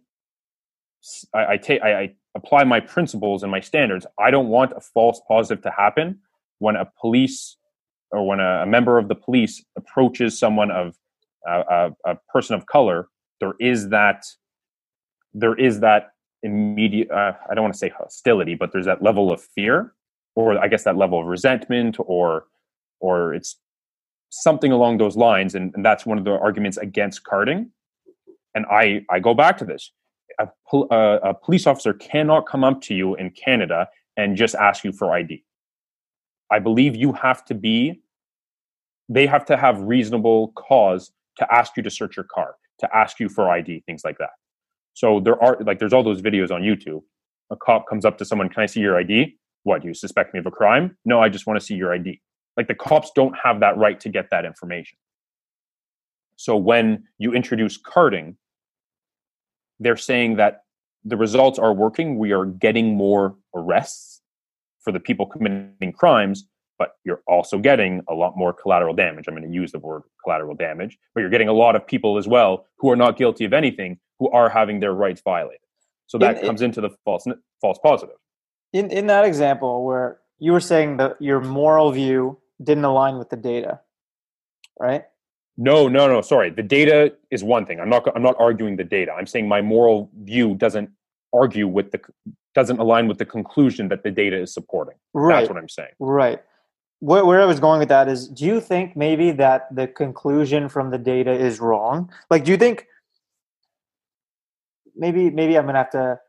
I, I take I, I apply my principles and my standards. I don't want a false positive to happen when a police or when a, a member of the police approaches someone of uh, a, a, person of color, there is that there is that immediate uh, I don't want to say hostility, but there's that level of fear, or I guess that level of resentment, or or it's something along those lines, and, and that's one of the arguments against carding. And I I go back to this: a, a, a police officer cannot come up to you in Canada and just ask you for ID. I believe you have to be they have to have reasonable cause to ask you to search your car, to ask you for ID, things like that. So there are like there's all those videos on YouTube. A cop comes up to someone, "Can I see your ID?" What, do you suspect me of a crime? No, I just want to see your ID. Like the cops don't have that right to get that information. So when you introduce carding, they're saying that the results are working. We are getting more arrests for the people committing crimes, but you're also getting a lot more collateral damage. I'm going to use the word collateral damage, but you're getting a lot of people as well who are not guilty of anything who are having their rights violated. So that in, comes into the false false positive. In in that example where you were saying that your moral view didn't align with the data, right? No, no, no. Sorry, the data is one thing. I'm not. I'm not arguing the data. I'm saying my moral view doesn't argue with the doesn't align with the conclusion that the data is supporting. Right. That's what I'm saying. Right where, where I was going with that is, do you think maybe that the conclusion from the data is wrong? Like, do you think maybe maybe I'm gonna have to?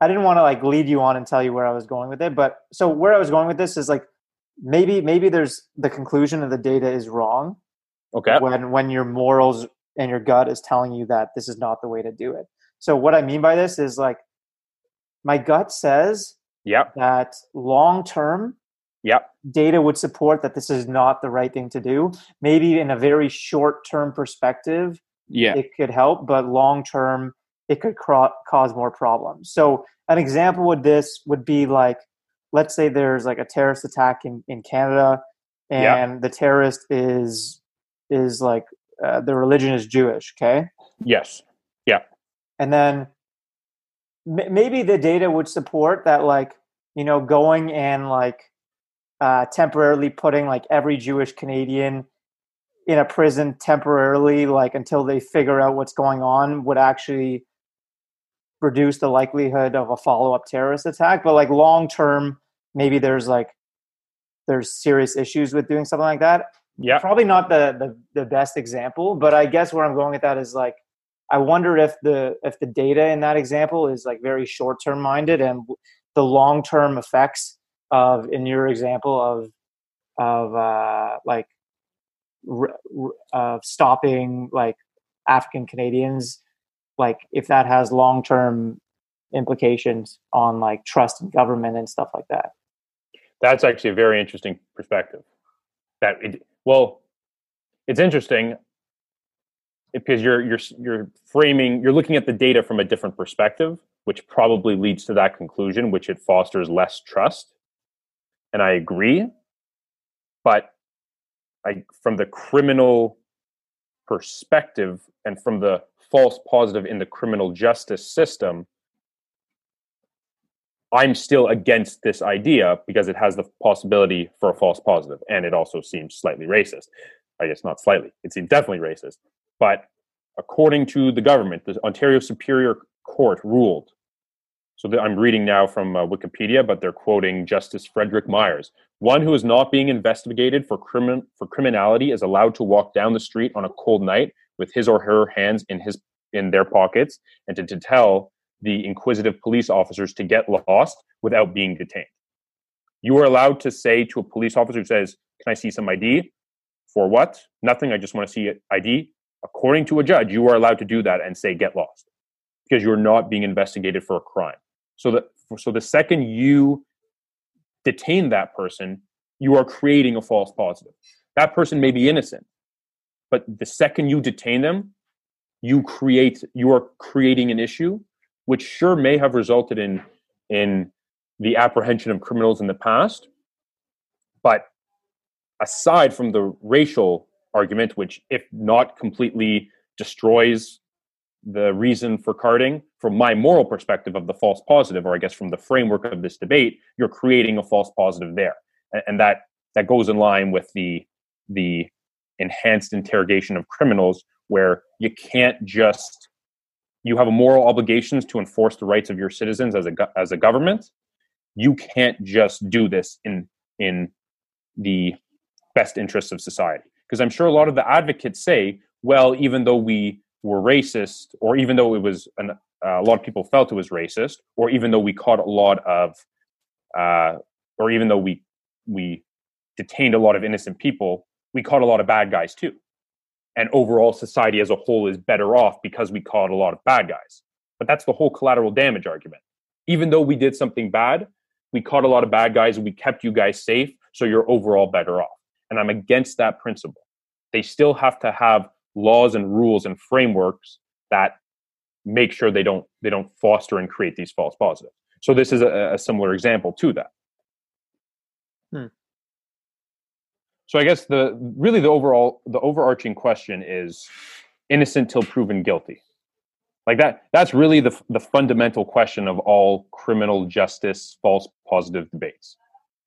I didn't want to like lead you on and tell you where I was going with it, but so where I was going with this is like maybe maybe there's the conclusion of the data is wrong. Okay. When when your morals and your gut is telling you that this is not the way to do it. So what I mean by this is like my gut says yep. that long term Yep. Data would support that this is not the right thing to do. Maybe in a very short term perspective, yeah. it could help, but long term, it could cro- cause more problems. So, an example would this would be like, let's say there's like a terrorist attack in, in Canada, and yep. the terrorist is is like uh, the religion is Jewish. Okay. Yes. Yeah. And then maybe the data would support that, like you know, going and like uh, temporarily putting like every Jewish Canadian in a prison temporarily, like until they figure out what's going on, would actually reduce the likelihood of a follow up terrorist attack. But like long term, maybe there's like there's serious issues with doing something like that. Yeah, probably not the, the the best example, but I guess where I'm going with that is like I wonder if the if the data in that example is like very short term minded and the long term effects of in your example of of uh, like of stopping like African Canadians, like if that has long term implications on like trust in government and stuff like that. That's actually a very interesting perspective. That it, well, it's interesting because you're you're you're framing you're looking at the data from a different perspective, which probably leads to that conclusion, which it fosters less trust and I agree. But I, from the criminal perspective and from the false positive in the criminal justice system, I'm still against this idea because it has the possibility for a false positive, and it also seems slightly racist. I guess not slightly; it seems definitely racist. But according to the government, the Ontario Superior Court ruled. So I'm reading now from uh, Wikipedia, but they're quoting Justice Frederick Myers. One who is not being investigated for crimin- for criminality is allowed to walk down the street on a cold night with his or her hands in his in their pockets and to, to tell the inquisitive police officers to get lost without being detained. You are allowed to say to a police officer who says, "Can I see some ID?" For what? Nothing. I just want to see ID. According to a judge, you are allowed to do that and say, "Get lost," because you're not being investigated for a crime. So that so the second you detain that person, you are creating a false positive. That person may be innocent, but the second you detain them, you create you are creating an issue which sure may have resulted in in the apprehension of criminals in the past but aside from the racial argument which if not completely destroys the reason for carding from my moral perspective of the false positive or i guess from the framework of this debate you're creating a false positive there. And, that that goes in line with the the enhanced interrogation of criminals where you can't just you have a moral obligations to enforce the rights of your citizens as a as a government. You can't just do this in in the best interests of society because i'm sure a lot of the advocates say well even though we were racist or even though it was an, uh, a lot of people felt it was racist or even though we caught a lot of uh, or even though we we detained a lot of innocent people we caught a lot of bad guys too and overall society as a whole is better off because we caught a lot of bad guys. But that's the whole collateral damage argument. Even though we did something bad, we caught a lot of bad guys and we kept you guys safe, so you're overall better off. And I'm against that principle. They still have to have laws and rules and frameworks that make sure they don't they don't foster and create these false positives. So this is a, a similar example to that. Hmm. So I guess the really the overall the overarching question is innocent till proven guilty. Like that that's really the the fundamental question of all criminal justice false positive debates.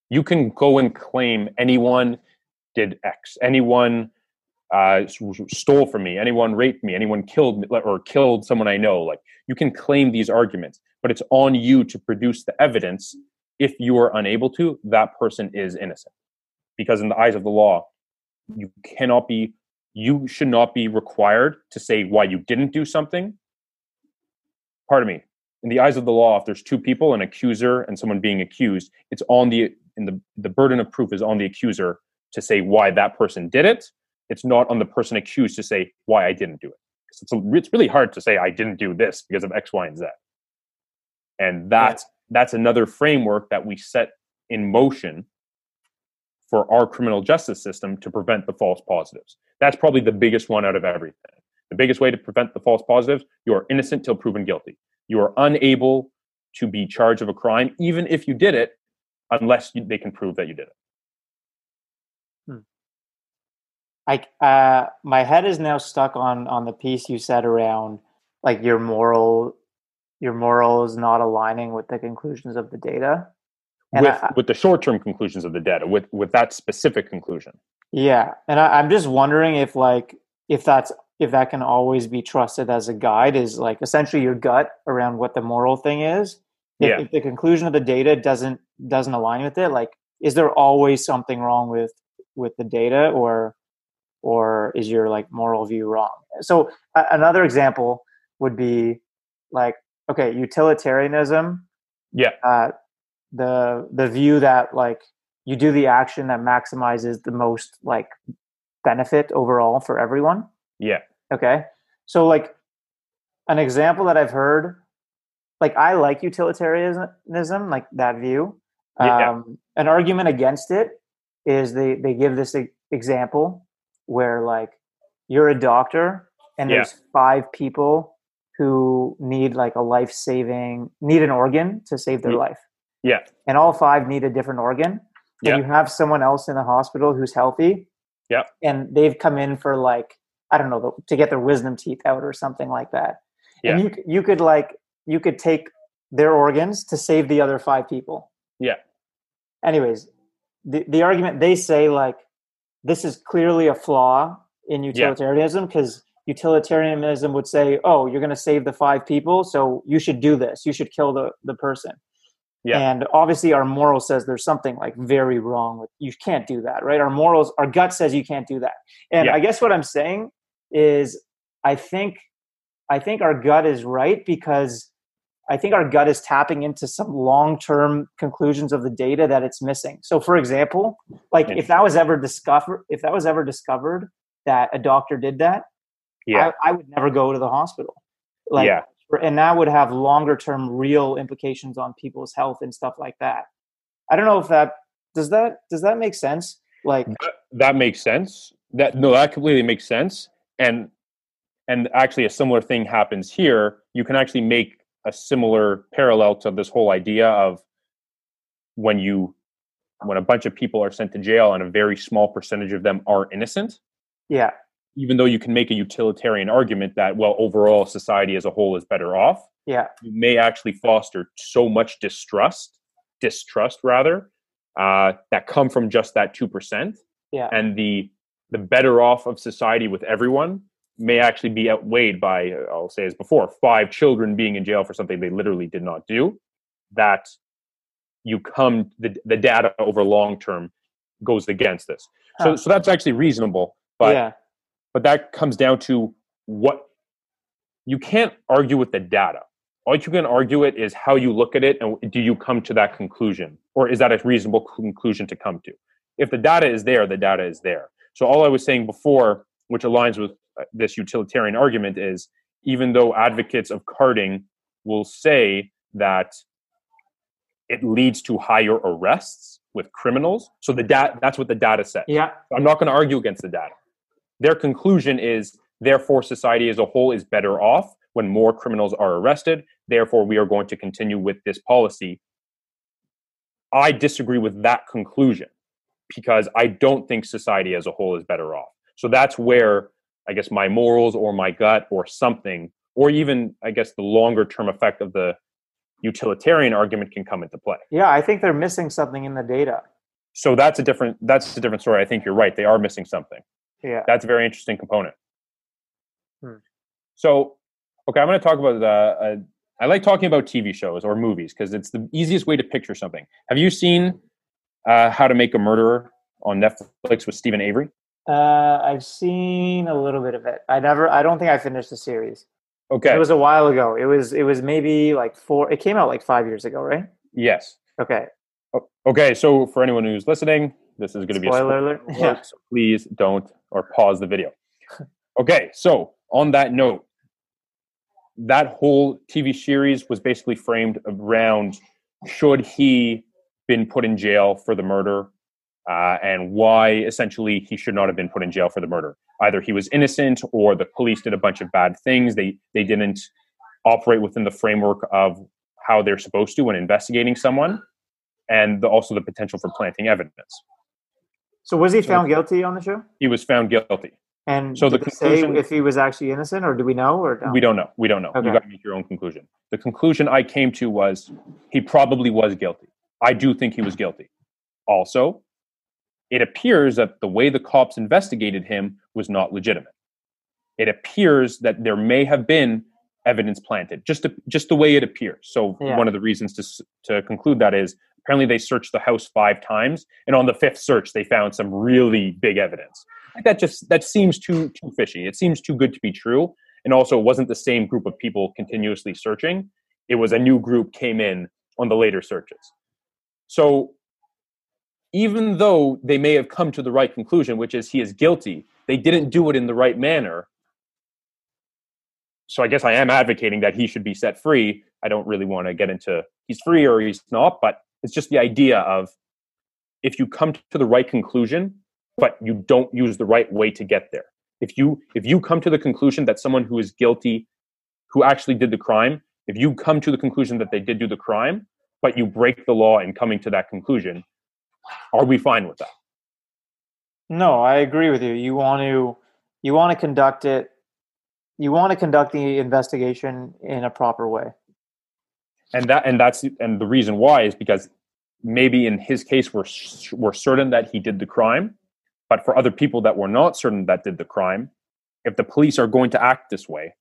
You can go and claim anyone did X, anyone uh, stole from me, anyone raped me, anyone killed me, or killed someone I know. Like you can claim these arguments, but it's on you to produce the evidence. If you are unable to, that person is innocent. Because in the eyes of the law you cannot be you should not be required to say why you didn't do something. Pardon me. In the eyes of the law if there's two people an accuser and someone being accused it's on the in the the burden of proof is on the accuser to say why that person did it it's not on the person accused to say why i didn't do it it's, a, it's really hard to say i didn't do this because of x y and z and that's yeah. that's another framework that we set in motion for our criminal justice system to prevent the false positives. That's probably the biggest one out of everything. The biggest way to prevent the false positives, you are innocent till proven guilty. You are unable to be charged of a crime, even if you did it, unless you, they can prove that you did it. Hmm. I uh, my head is now stuck on on the piece you said around like your moral your morals not aligning with the conclusions of the data. And with I, with the short term conclusions of the data with with that specific conclusion. Yeah and I, i'm just wondering if like if that's if that can always be trusted as a guide is like essentially your gut around what the moral thing is. If, yeah. if the conclusion of the data doesn't doesn't align with it like is there always something wrong with with the data or or is your like moral view wrong? So uh, another example would be like okay utilitarianism yeah. uh, the the view that like you do the action that maximizes the most like benefit overall for everyone. Yeah. Okay? So like an example that i've heard like i like utilitarianism like that view. Yeah. um, an argument against it is they they give this example where like you're a doctor and there's five people who need like a life saving need an organ to save their yeah. life yeah. And all five need a different organ. Yeah. You have someone else in the hospital who's healthy. Yeah. And they've come in for like, I don't know, to get their wisdom teeth out or something like that. Yeah. And you, you could like, you could take their organs to save the other five people. Yeah. Anyways, the, the argument they say like, this is clearly a flaw in utilitarianism because utilitarianism would say, "Oh, you're going to save the five people, so you should do this. You should kill the the person." Yeah. And obviously, our moral says there's something like very wrong with you can't do that, right? Our morals, our gut says you can't do that. And yeah. I guess what I'm saying is, I think, I think our gut is right because I think our gut is tapping into some long-term conclusions of the data that it's missing. So, for example, like if that was ever discovered, if that was ever discovered that a doctor did that, yeah, I, I would never go to the hospital. Like, yeah. and that would have longer-term real implications on people's health and stuff like that. I don't know if that does that does that make sense. Like that, that makes sense. That no, that completely makes sense. And and actually, a similar thing happens here. You can actually make a similar parallel to this whole idea of when you when a bunch of people are sent to jail and a very small percentage of them are innocent? Yeah. Even though you can make a utilitarian argument that well overall society as a whole is better off yeah. you may actually foster so much distrust distrust rather uh, that come from just that 2% yeah. And the the better off of society with everyone may actually be outweighed by, I'll say as before, five children being in jail for something they literally did not do. That you come the the data over long term goes against this. So huh. so that's actually reasonable, but yeah. but that comes down to what you can't argue with the data. All you can argue it is how you look at it and do you come to that conclusion or is that a reasonable conclusion to come to? If the data is there, the data is there. So all I was saying before, which aligns with Uh, this utilitarian argument is even though advocates of carding will say that it leads to higher arrests with criminals. So the data that's what the data says. Yeah. I'm not going to argue against the data. Their conclusion is therefore society as a whole is better off when more criminals are arrested. Therefore, we are going to continue with this policy. I disagree with that conclusion because I don't think society as a whole is better off. So that's where I guess my morals or my gut or something, or even I guess the longer term effect of the utilitarian argument can come into play. Yeah, I think they're missing something in the data. So that's a different that's a different story. I think you're right. They are missing something. Yeah, that's a very interesting component. Hmm. So, okay, I'm going to talk about the. Uh, I like talking about TV shows or movies because it's the easiest way to picture something. Have you seen uh, How to Make a Murderer on Netflix with Steven Avery? Uh, I've seen a little bit of it. I never. I don't think I finished the series. Okay. It was a while ago. It was. It was maybe like four. It came out like five years ago, right? Yes. Okay. Okay. So for anyone who's listening, this is going to be spoiler a spoiler alert. Yeah. So please don't or pause the video. Okay. So on that note, that whole TV series was basically framed around should he been put in jail for the murder uh, and why essentially he should not have been put in jail for the murder. Either he was innocent or the police did a bunch of bad things. They they didn't operate within the framework of how they're supposed to when investigating someone, and the, also the potential for planting evidence. So was he found so, guilty on the show? He was found guilty. And so the conclusion, if he was actually innocent, or do we know, or no? we don't know? We don't know. Okay. You got to make your own conclusion. The conclusion I came to was he probably was guilty. I do think he was guilty. Also, it appears that the way the cops investigated him was not legitimate. It appears that there may have been evidence planted, just to, just the way it appears. So yeah. one of the reasons to to conclude that is apparently they searched the house five times, and on the fifth search they found some really big evidence. That just that seems too too fishy. It seems too good to be true. And also, it wasn't the same group of people continuously searching. It was a new group came in on the later searches. So even though they may have come to the right conclusion, which is he is guilty, they didn't do it in the right manner. So I guess I am advocating that he should be set free. I don't really want to get into he's free or he's not, but it's just the idea of if you come to the right conclusion, but you don't use the right way to get there. If you if you come to the conclusion that someone who is guilty, who actually did the crime, if you come to the conclusion that they did do the crime, but you break the law in coming to that conclusion, are we fine with that? No, I agree with you. You want to you want to conduct it you want to conduct the investigation in a proper way. And that and that's and the reason why is because maybe in his case we're we're certain that he did the crime, but for other people that were not certain that did the crime, if the police are going to act this way,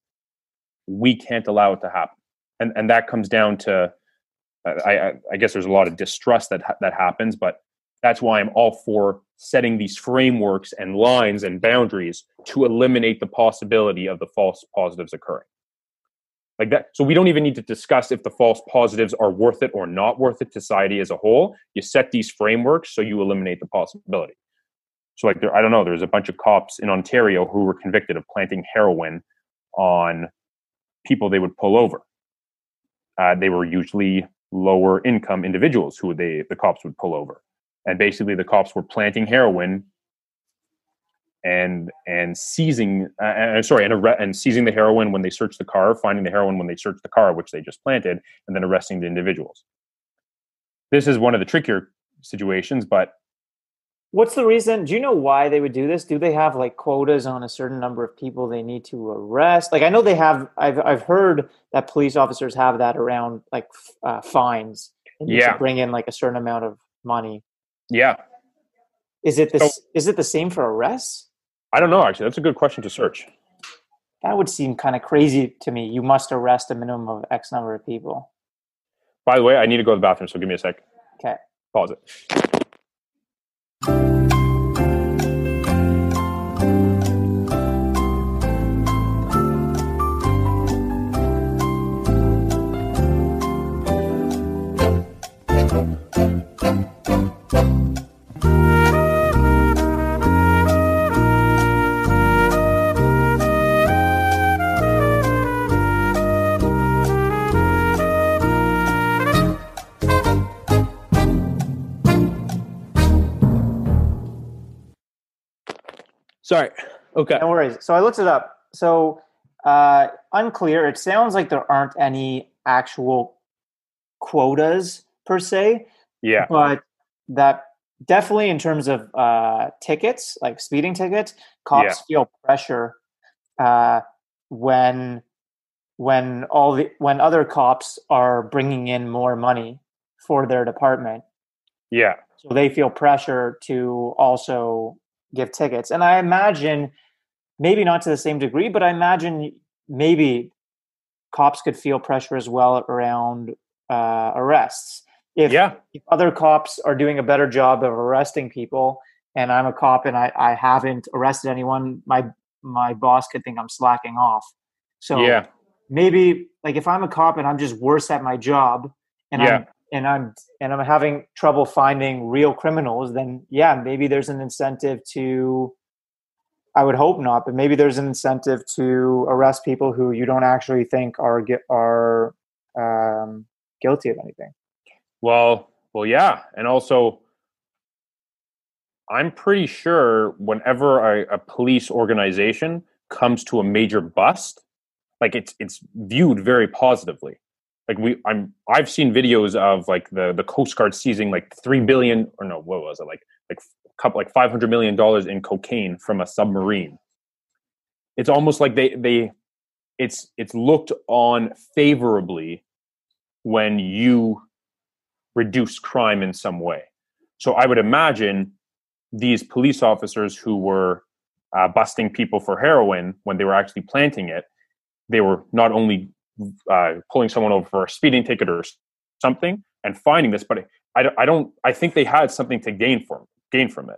we can't allow it to happen. And and that comes down to, I I, I guess there's a lot of distrust that that happens, but that's why I'm all for setting these frameworks and lines and boundaries to eliminate the possibility of the false positives occurring. Like that. So we don't even need to discuss if the false positives are worth it or not worth it to society as a whole. You set these frameworks so you eliminate the possibility. So like there, I don't know, there's a bunch of cops in Ontario who were convicted of planting heroin on people they would pull over. Uh, they were usually lower income individuals who they the cops would pull over and basically the cops were planting heroin and and seizing uh, uh, sorry and, arre- and seizing the heroin when they searched the car finding the heroin when they searched the car which they just planted and then arresting the individuals this is one of the trickier situations but What's the reason? Do you know why they would do this? Do they have like quotas on a certain number of people they need to arrest? Like I know they have. I've I've heard that police officers have that around like uh, fines. Yeah. to bring in like a certain amount of money. Yeah Is it this? So- is it the same for arrests? i don't know actually that's a good question to search That would seem kind of crazy to me. You must arrest a minimum of X number of people. by the way i need to go to the bathroom so give me a sec Okay. pause it sorry okay No worries. So I looked it up. So uh, unclear. It sounds like there aren't any actual quotas per se, yeah but that definitely in terms of uh, tickets, like speeding tickets, cops feel pressure uh, when when all the when other cops are bringing in more money for their department. yeah So they feel pressure to also give tickets. And I imagine, maybe not to the same degree, but I imagine maybe cops could feel pressure as well around uh, arrests. If, yeah if other cops are doing a better job of arresting people, and I'm a cop and I, I haven't arrested anyone, my my boss could think I'm slacking off. So yeah maybe like if I'm a cop and I'm just worse at my job and Yeah. I'm and I'm and I'm having trouble finding real criminals, then yeah, maybe there's an incentive to I would hope not, but maybe there's an incentive to arrest people who you don't actually think are are um, guilty of anything. Well, well, yeah, and also, I'm pretty sure whenever a, a police organization comes to a major bust, like it's it's viewed very positively. Like we, I'm I've seen videos of like the the Coast Guard seizing like three billion or no, what was it like like couple like five hundred million dollars in cocaine from a submarine. It's almost like they they, it's it's looked on favorably when you reduce crime in some way. So I would imagine these police officers who were uh, busting people for heroin when they were actually planting it, they were not only uh, pulling someone over for a speeding ticket or something and finding this, but I, don't- I don't. I think they had something to gain from gain from it.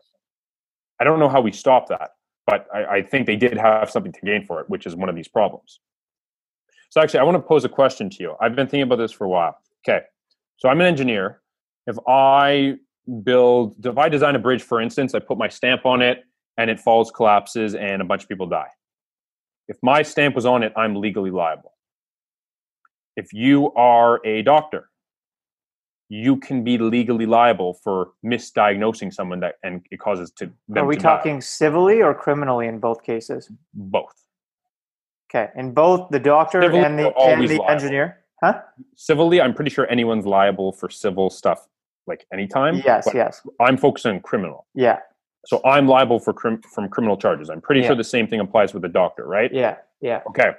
I don't know how we stop that, but I, I think they did have something to gain for it, which is one of these problems. So actually, I want to pose a question to you. I've been thinking about this for a while. Okay, so I'm an engineer. If I build, if I design a bridge, for instance, I put my stamp on it and it falls, collapses, and a bunch of people die. If my stamp was on it, I'm legally liable. If you are a doctor, you can be legally liable for misdiagnosing someone that and it causes to Are we to die. talking civilly or criminally in both cases? both Okay, in both the doctor Civilly, and the and the liable. engineer, huh? civilly? I'm pretty sure anyone's liable for civil stuff like anytime. Yes, yes, I'm focusing on criminal. yeah, So I'm liable for crim- from criminal charges. I'm pretty Yeah. sure the same thing applies with the doctor, right? yeah, yeah. Okay.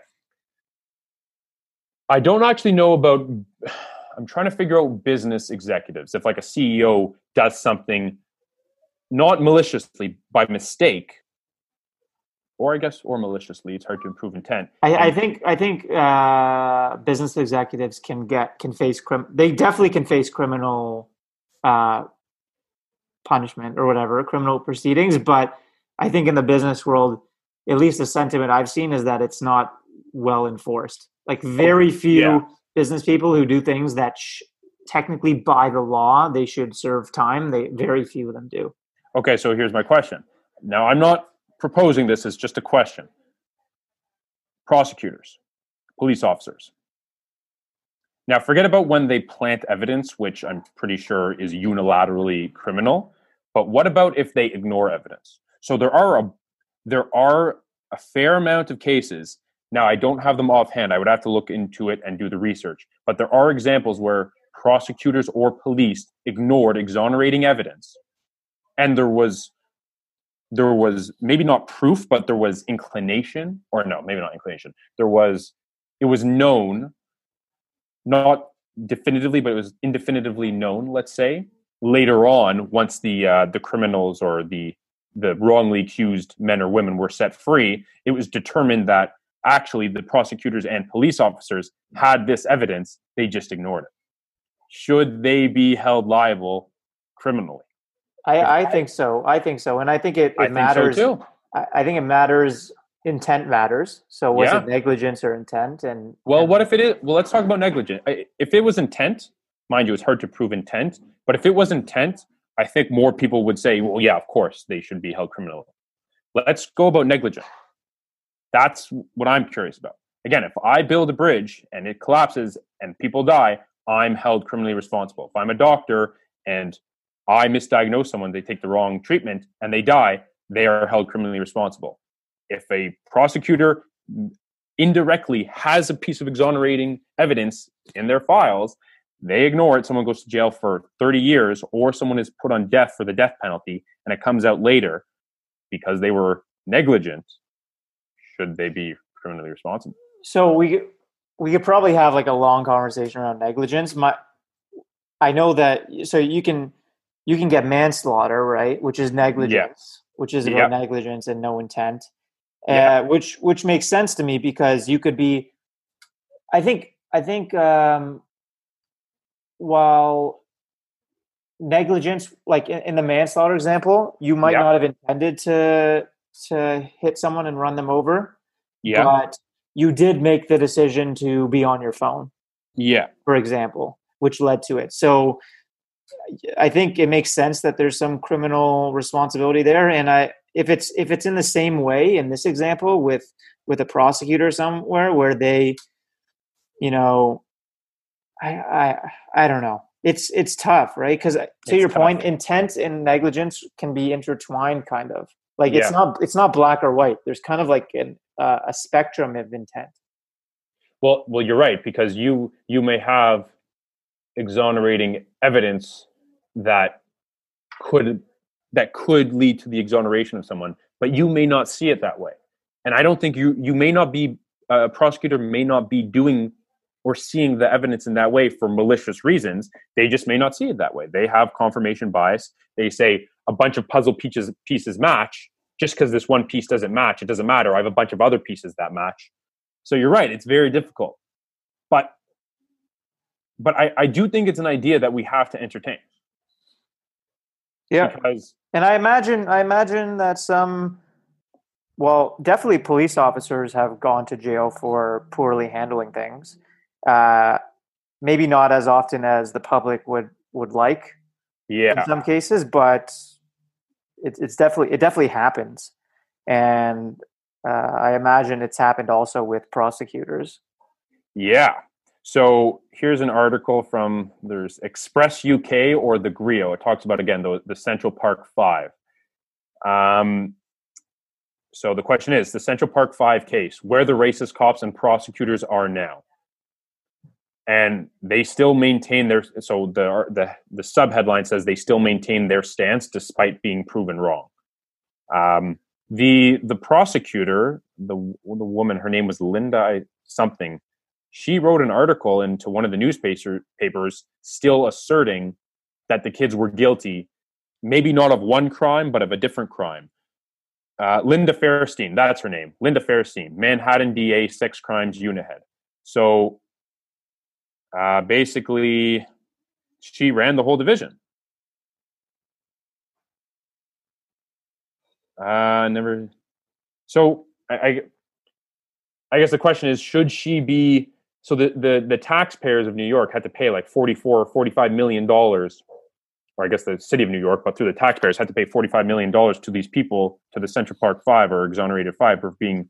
I don't actually know about. I'm trying to figure out business executives. If like a CEO does something not maliciously by mistake, or I guess, or maliciously. It's hard to improve intent. I, I think I think uh, business executives can get can face crim. They definitely can face criminal uh, punishment or whatever, criminal proceedings. But I think in the business world, at least the sentiment I've seen is that it's not well enforced. Like oh, very few Yeah. business people who do things that sh- technically by the law they should serve time. They very few of them do. Okay, so here's my question. Now, I'm not proposing this as just a question. Prosecutors, police officers. Now, forget about when they plant evidence, which I'm pretty sure is unilaterally criminal. But what about if they ignore evidence? So there are a there are a fair amount of cases. Now, I don't have them offhand. I would have to look into it and do the research. But there are examples where prosecutors or police ignored exonerating evidence and there was there was maybe not proof but there was inclination or no maybe not inclination there was it was known not definitively but it was indefinitively known let's say later on once the uh, the criminals or the the wrongly accused men or women were set free it was determined that actually the prosecutors and police officers had this evidence they just ignored it should they be held liable criminally I, I think so. I think so, and I think it, it I think matters. so too. I, I think it matters. Intent matters. So was Yeah. it negligence or intent? And Well, and- what if it is? Well, let's talk about negligent. I- If it was intent, mind you, it's hard to prove intent. But if it was intent, I think more people would say, "Well, yeah, of course they should be held criminally." Let's go about negligent. That's what I'm curious about. Again, if I build a bridge and it collapses and people die, I'm held criminally responsible. If I'm a doctor and I misdiagnose someone, they take the wrong treatment and they die, they are held criminally responsible. If a prosecutor indirectly has a piece of exonerating evidence in their files, they ignore it, someone goes to jail for 30 years, or someone is put on death for the death penalty, and it comes out later because they were negligent, should they be criminally responsible? so we could- we could probably have like a long conversation around negligence. My I know that so you can you can get manslaughter, right, which is negligence, which is about Yep. negligence and no intent. Yeah. Uh, which which makes sense to me because you could be I think I think um while negligence like in, in the manslaughter example, you might Yeah. not have intended to to hit someone and run them over Yeah, but you did make the decision to be on your phone, yeah, for example, which led to it. So I think it makes sense that there's some criminal responsibility there. And I if it's if it's in the same way in this example with with a prosecutor somewhere where they, you know, I I I don't know. It's it's tough, right? Because uh, to It's your tough. point, intent and negligence can be intertwined, kind of. Like it's Yeah. not it's not black or white. There's kind of like an, uh, a spectrum of intent. Well, well, you're right because you you may have exonerating evidence that could that could lead to the exoneration of someone, but you may not see it that way. And I don't think you you may not be a prosecutor may not be doing or seeing the evidence in that way for malicious reasons. They just may not see it that way. They have confirmation bias. They say a bunch of puzzle pieces pieces match. Just because this one piece doesn't match, it doesn't matter. I have a bunch of other pieces that match. So you're right; it's very difficult. But but I, I do think it's an idea that we have to entertain. Yeah. Because And I imagine, I imagine that some, well, definitely police officers have gone to jail for poorly handling things. Uh, maybe not as often as the public would would like yeah, in some cases, but it, it's definitely it definitely happens, and uh, I imagine it's happened also with prosecutors. Yeah. So here's an article from there's Express UK or the Grio. It talks about again the, the Central Park Five. Um, so the question is the Central Park Five case, where the racist cops and prosecutors are now, and they still maintain their. So the the the sub headline says they still maintain their stance despite being proven wrong. Um, the the prosecutor, the the woman, her name was Linda something she wrote an article into one of the newspaper papers still asserting that the kids were guilty maybe not of one crime but of a different crime uh, Linda Fairstein, that's her name. Linda Fairstein, Manhattan DA, sex crimes unit head. So uh, basically, she ran the whole division. Uh, never. So I, I, I guess the question is, should she be? So the, the the taxpayers of New York had to pay like 44 or 45 million dollars or I guess the city of New York, but through the taxpayers, had to pay $45 million to these people, to the Central Park Five or exonerated five for being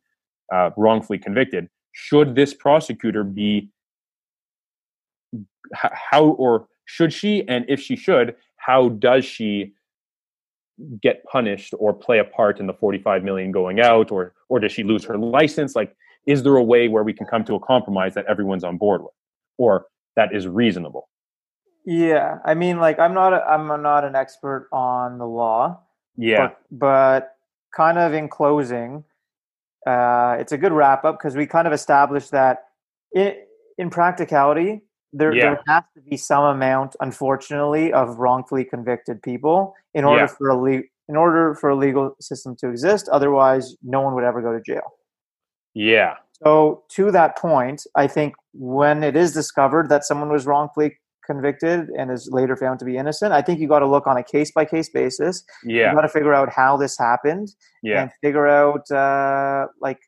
uh, wrongfully convicted. Should this prosecutor be, how, or should she, and if she should, how does she get punished or play a part in the 45 million going out, or, or does she lose her license? Like, is there a way where we can come to a compromise that everyone's on board with, or that is reasonable? Yeah, I mean, like I'm not a, I'm not an expert on the law. Yeah, but, but kind of in closing, uh, it's a good wrap up because we kind of established that it, in practicality, there, yeah. there has to be some amount, unfortunately, of wrongfully convicted people in order yeah. for a le- in order for a legal system to exist. Otherwise, no one would ever go to jail. Yeah. So to that point, I think when it is discovered that someone was wrongfully convicted and is later found to be innocent. I think you got to look on a case by case basis. Yeah, you got to figure out how this happened. Yeah, and figure out uh, like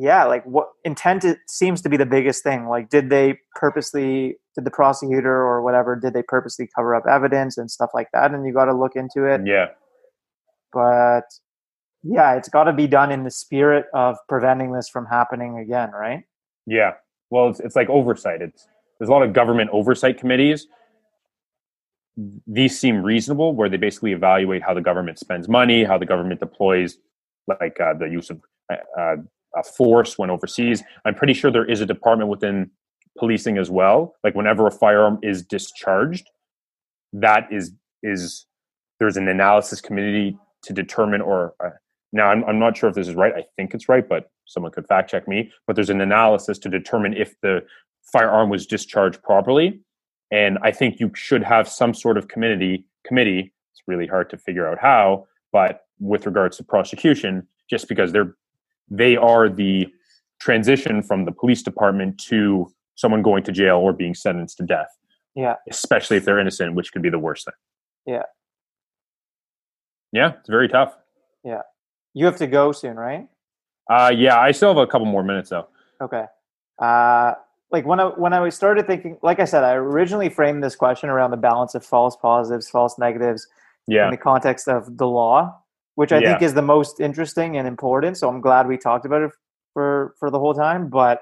yeah, like what intent it seems to be the biggest thing. Like, did they purposely, did the prosecutor or whatever, did they purposely cover up evidence and stuff like that? And you got to look into it. Yeah, but yeah, it's got to be done in the spirit of preventing this from happening again, right? Yeah. Well, it's, it's like oversight. It's there's a lot of government oversight committees. These seem reasonable, where they basically evaluate how the government spends money, how the government deploys, like uh, the use of uh, uh force when overseas. I'm pretty sure there is a department within policing as well. Like whenever a firearm is discharged, that is is there's an analysis committee to determine or uh, now I'm, I'm not sure if this is right i think it's right but someone could fact check me but there's an analysis to determine if the firearm was discharged properly. And I think you should have some sort of committee committee. It's really hard to figure out how, but with regards to prosecution, just because they're they are the transition from the police department to someone going to jail or being sentenced to death. Yeah. Especially if they're innocent, which could be the worst thing. Yeah. Yeah, it's very tough. Yeah. You have to go soon, right? Uh yeah, I still have a couple more minutes though. Okay. Uh like when I when I started thinking, like I said, I originally framed this question around the balance of false positives, false negatives, yeah. in the context of the law, which I yeah. think is the most interesting and important. So I'm glad we talked about it for for the whole time. But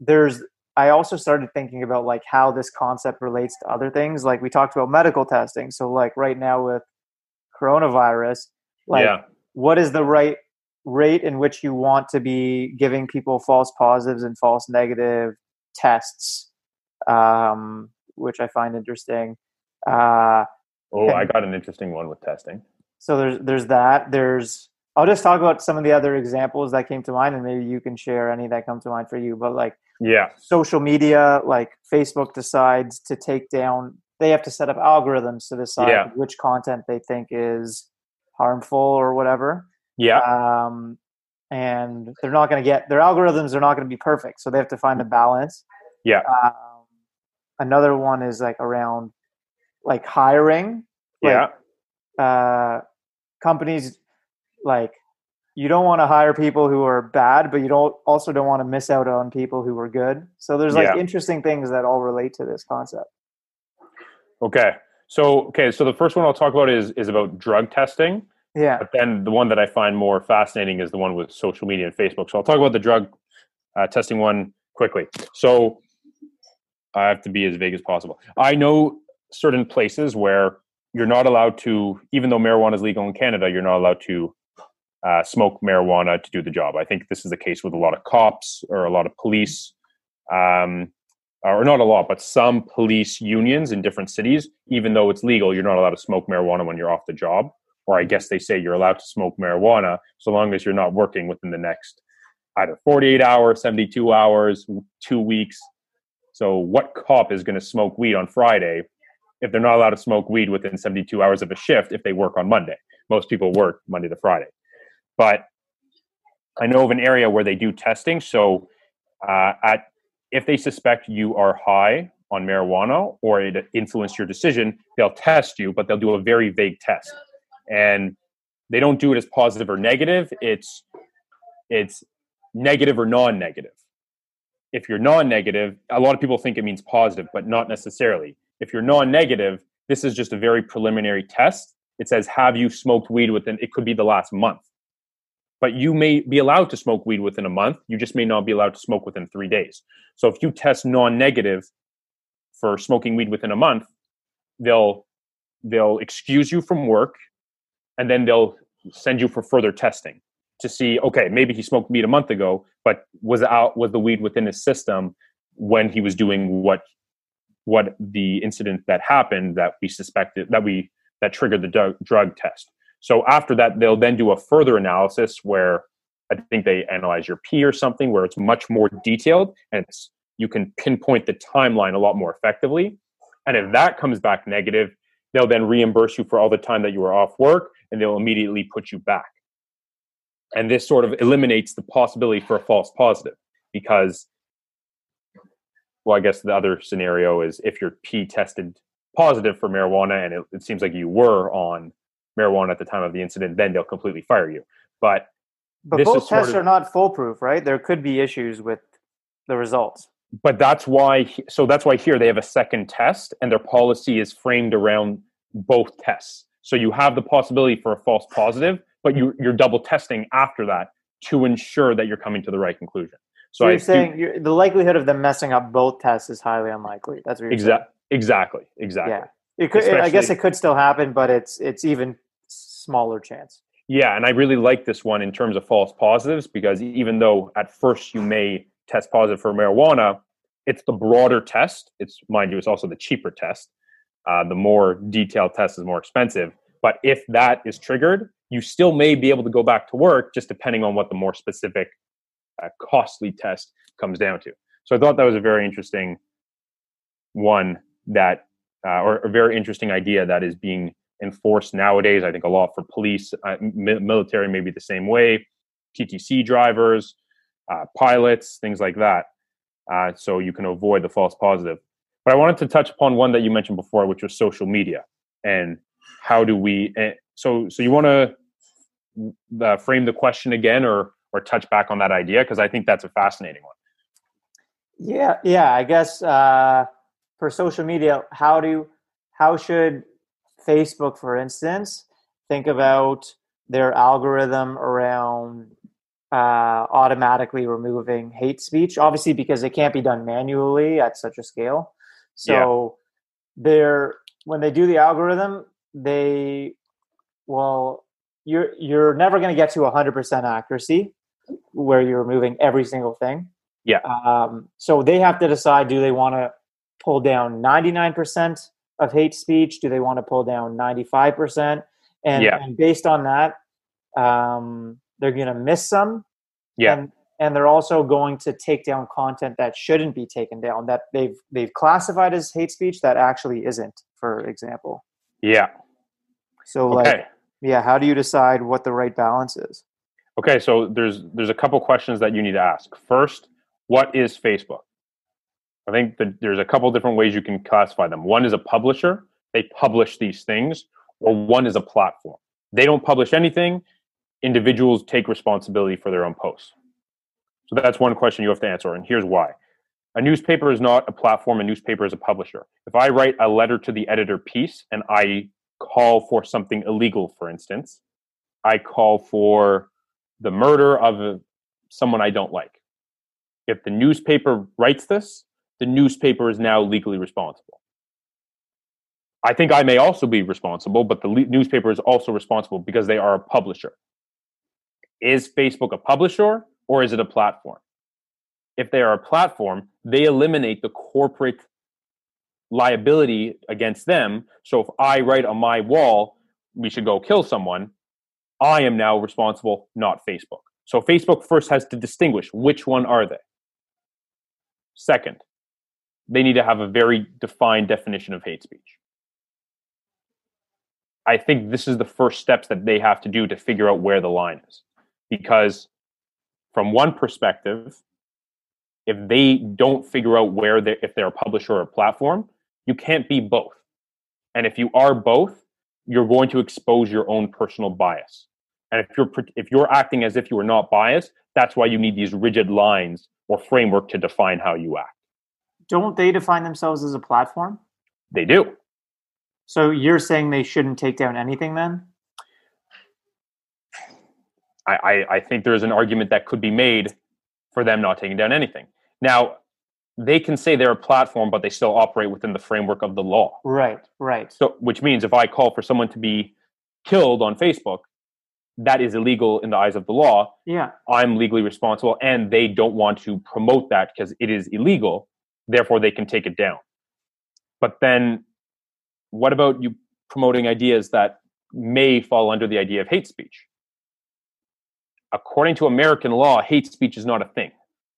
there's I also started thinking about like how this concept relates to other things. Like we talked about medical testing. So like right now with coronavirus, like yeah. what is the right rate in which you want to be giving people false positives and false negative tests, um, which I find interesting. Uh, oh, I got an interesting one with testing. So there's there's that. There's I'll just talk about some of the other examples that came to mind, and maybe you can share any that come to mind for you. But like, yeah, social media, like Facebook decides to take down. They have to set up algorithms to decide yeah. which content they think is harmful or whatever. Yeah. Um, and they're not going to get their algorithms are not going to be perfect so they have to find the balance yeah um, another one is like around like hiring like, yeah uh, companies like you don't want to hire people who are bad but you don't also don't want to miss out on people who are good so there's like yeah. interesting things that all relate to this concept okay so okay so the first one i'll talk about is is about drug testing yeah. But then the one that I find more fascinating is the one with social media and Facebook. So I'll talk about the drug uh, testing one quickly. So I have to be as vague as possible. I know certain places where you're not allowed to, even though marijuana is legal in Canada, you're not allowed to uh, smoke marijuana to do the job. I think this is the case with a lot of cops or a lot of police, um, or not a lot, but some police unions in different cities. Even though it's legal, you're not allowed to smoke marijuana when you're off the job or I guess they say you're allowed to smoke marijuana so long as you're not working within the next either 48 hours, 72 hours, two weeks. So, what cop is going to smoke weed on Friday if they're not allowed to smoke weed within 72 hours of a shift if they work on Monday? most people work Monday to Friday. But I know of an area where they do testing. So uh, at if they suspect you are high on marijuana or it influenced your decision, they'll test you, but they'll do a very vague test. And they don't do it as positive or negative. It's it's negative or non-negative. If you're non-negative, a lot of people think it means positive, but not necessarily. If you're non-negative, this is just a very preliminary test. It says, "Have you smoked weed within?" It could be the last month, but you may be allowed to smoke weed within a month. You just may not be allowed to smoke within three days. So if you test non-negative for smoking weed within a month, they'll they'll excuse you from work, and then they'll send you for further testing to see okay maybe he smoked weed a month ago but was out was the weed within his system when he was doing what what the incident that happened that we suspected that we that triggered the drug, drug test so after that they'll then do a further analysis where i think they analyze your pee or something where it's much more detailed and it's you can pinpoint the timeline a lot more effectively and if that comes back negative they'll then reimburse you for all the time that you were off work and they'll immediately put you back. And this sort of eliminates the possibility for a false positive because, well, I guess the other scenario is if your pee tested positive for marijuana and it, it seems like you were on marijuana at the time of the incident, then they'll completely fire you. But but both tests of, are not foolproof, right? There could be issues with the results. But that's why, so that's why here they have a second test, and their policy is framed around both tests. So you have the possibility for a false positive, but you, you're double testing after that to ensure that you're coming to the right conclusion. So, you're I saying you're, the likelihood of them messing up both tests is highly unlikely. That's what you're exa- saying. Exactly. Exactly. Yeah. It could, I guess it could still happen, but it's it's even smaller chance. Yeah, and I really like this one in terms of false positives because even though at first you may test positive for marijuana, it's the broader test. It's mind you, it's also the cheaper test. Uh, the more detailed test is more expensive. But if that is triggered, you still may be able to go back to work, just depending on what the more specific, uh, costly test comes down to. So I thought that was a very interesting one that, uh, or a very interesting idea that is being enforced nowadays. I think a lot for police, uh, military, maybe the same way, TTC drivers, uh, pilots, things like that. Uh, so you can avoid the false positive. But I wanted to touch upon one that you mentioned before, which was social media, and how do we? Uh, so, so you want to uh, frame the question again, or or touch back on that idea because I think that's a fascinating one. Yeah, yeah. I guess uh, for social media, how do how should Facebook, for instance, think about their algorithm around uh, automatically removing hate speech? Obviously, because it can't be done manually at such a scale. So yeah. they're when they do the algorithm, they well, you're you're never going to get to 100% accuracy where you're removing every single thing. Yeah. Um, so they have to decide: do they want to pull down 99% of hate speech? Do they want to pull down 95%? And, yeah. and based on that, um, they're going to miss some. Yeah. And, and they're also going to take down content that shouldn't be taken down that they've they've classified as hate speech that actually isn't for example yeah so okay. like yeah how do you decide what the right balance is okay so there's there's a couple questions that you need to ask. First what is facebook? I think that there's a couple different ways you can classify them. One is a publisher. They publish these things. Or one is a platform. They don't publish anything. Individuals take responsibility for their own posts. So that's one question you have to answer, and here's why. A newspaper is not a platform, a newspaper is a publisher. If I write a letter to the editor piece and I call for something illegal, for instance, I call for the murder of someone I don't like. If the newspaper writes this, the newspaper is now legally responsible. I think I may also be responsible, but the le- newspaper is also responsible because they are a publisher. Is Facebook a publisher? or is it a platform? If they are a platform, they eliminate the corporate liability against them. So if I write on my wall, we should go kill someone, I am now responsible, not Facebook. So Facebook first has to distinguish which one are they. Second, they need to have a very defined definition of hate speech. I think this is the first steps that they have to do to figure out where the line is. Because from one perspective, if they don't figure out where they if they're a publisher or a platform, you can't be both. And if you are both, you're going to expose your own personal bias. And if you're if you're acting as if you are not biased, that's why you need these rigid lines or framework to define how you act. Don't they define themselves as a platform? They do. So you're saying they shouldn't take down anything then? I, I, I think there's an argument that could be made for them not taking down anything. Now, they can say they're a platform, but they still operate within the framework of the law. Right, right. So, which means if I call for someone to be killed on Facebook, that is illegal in the eyes of the law. Yeah. I'm legally responsible, and they don't want to promote that because it is illegal. Therefore, they can take it down. But then, what about you promoting ideas that may fall under the idea of hate speech? According to American law, hate speech is not a thing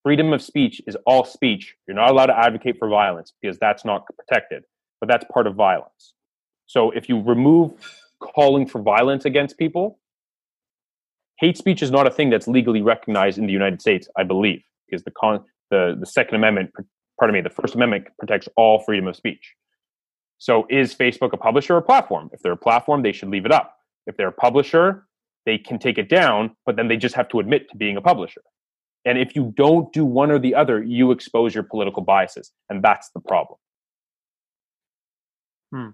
freedom of speech is all speech. You're not allowed to advocate for violence because that's not protected, but that's part of violence. So if you remove calling for violence against people, hate speech is not a thing that's legally recognized in the United States, I believe, because the con- the the Second Amendment, pardon me, the First Amendment protects all freedom of speech. So is Facebook a publisher or a platform? If they're a platform, they should leave it up. If they're a publisher, they can take it down, but then they just have to admit to being a publisher. And if you don't do one or the other, you expose your political biases. And that's the problem. Hmm.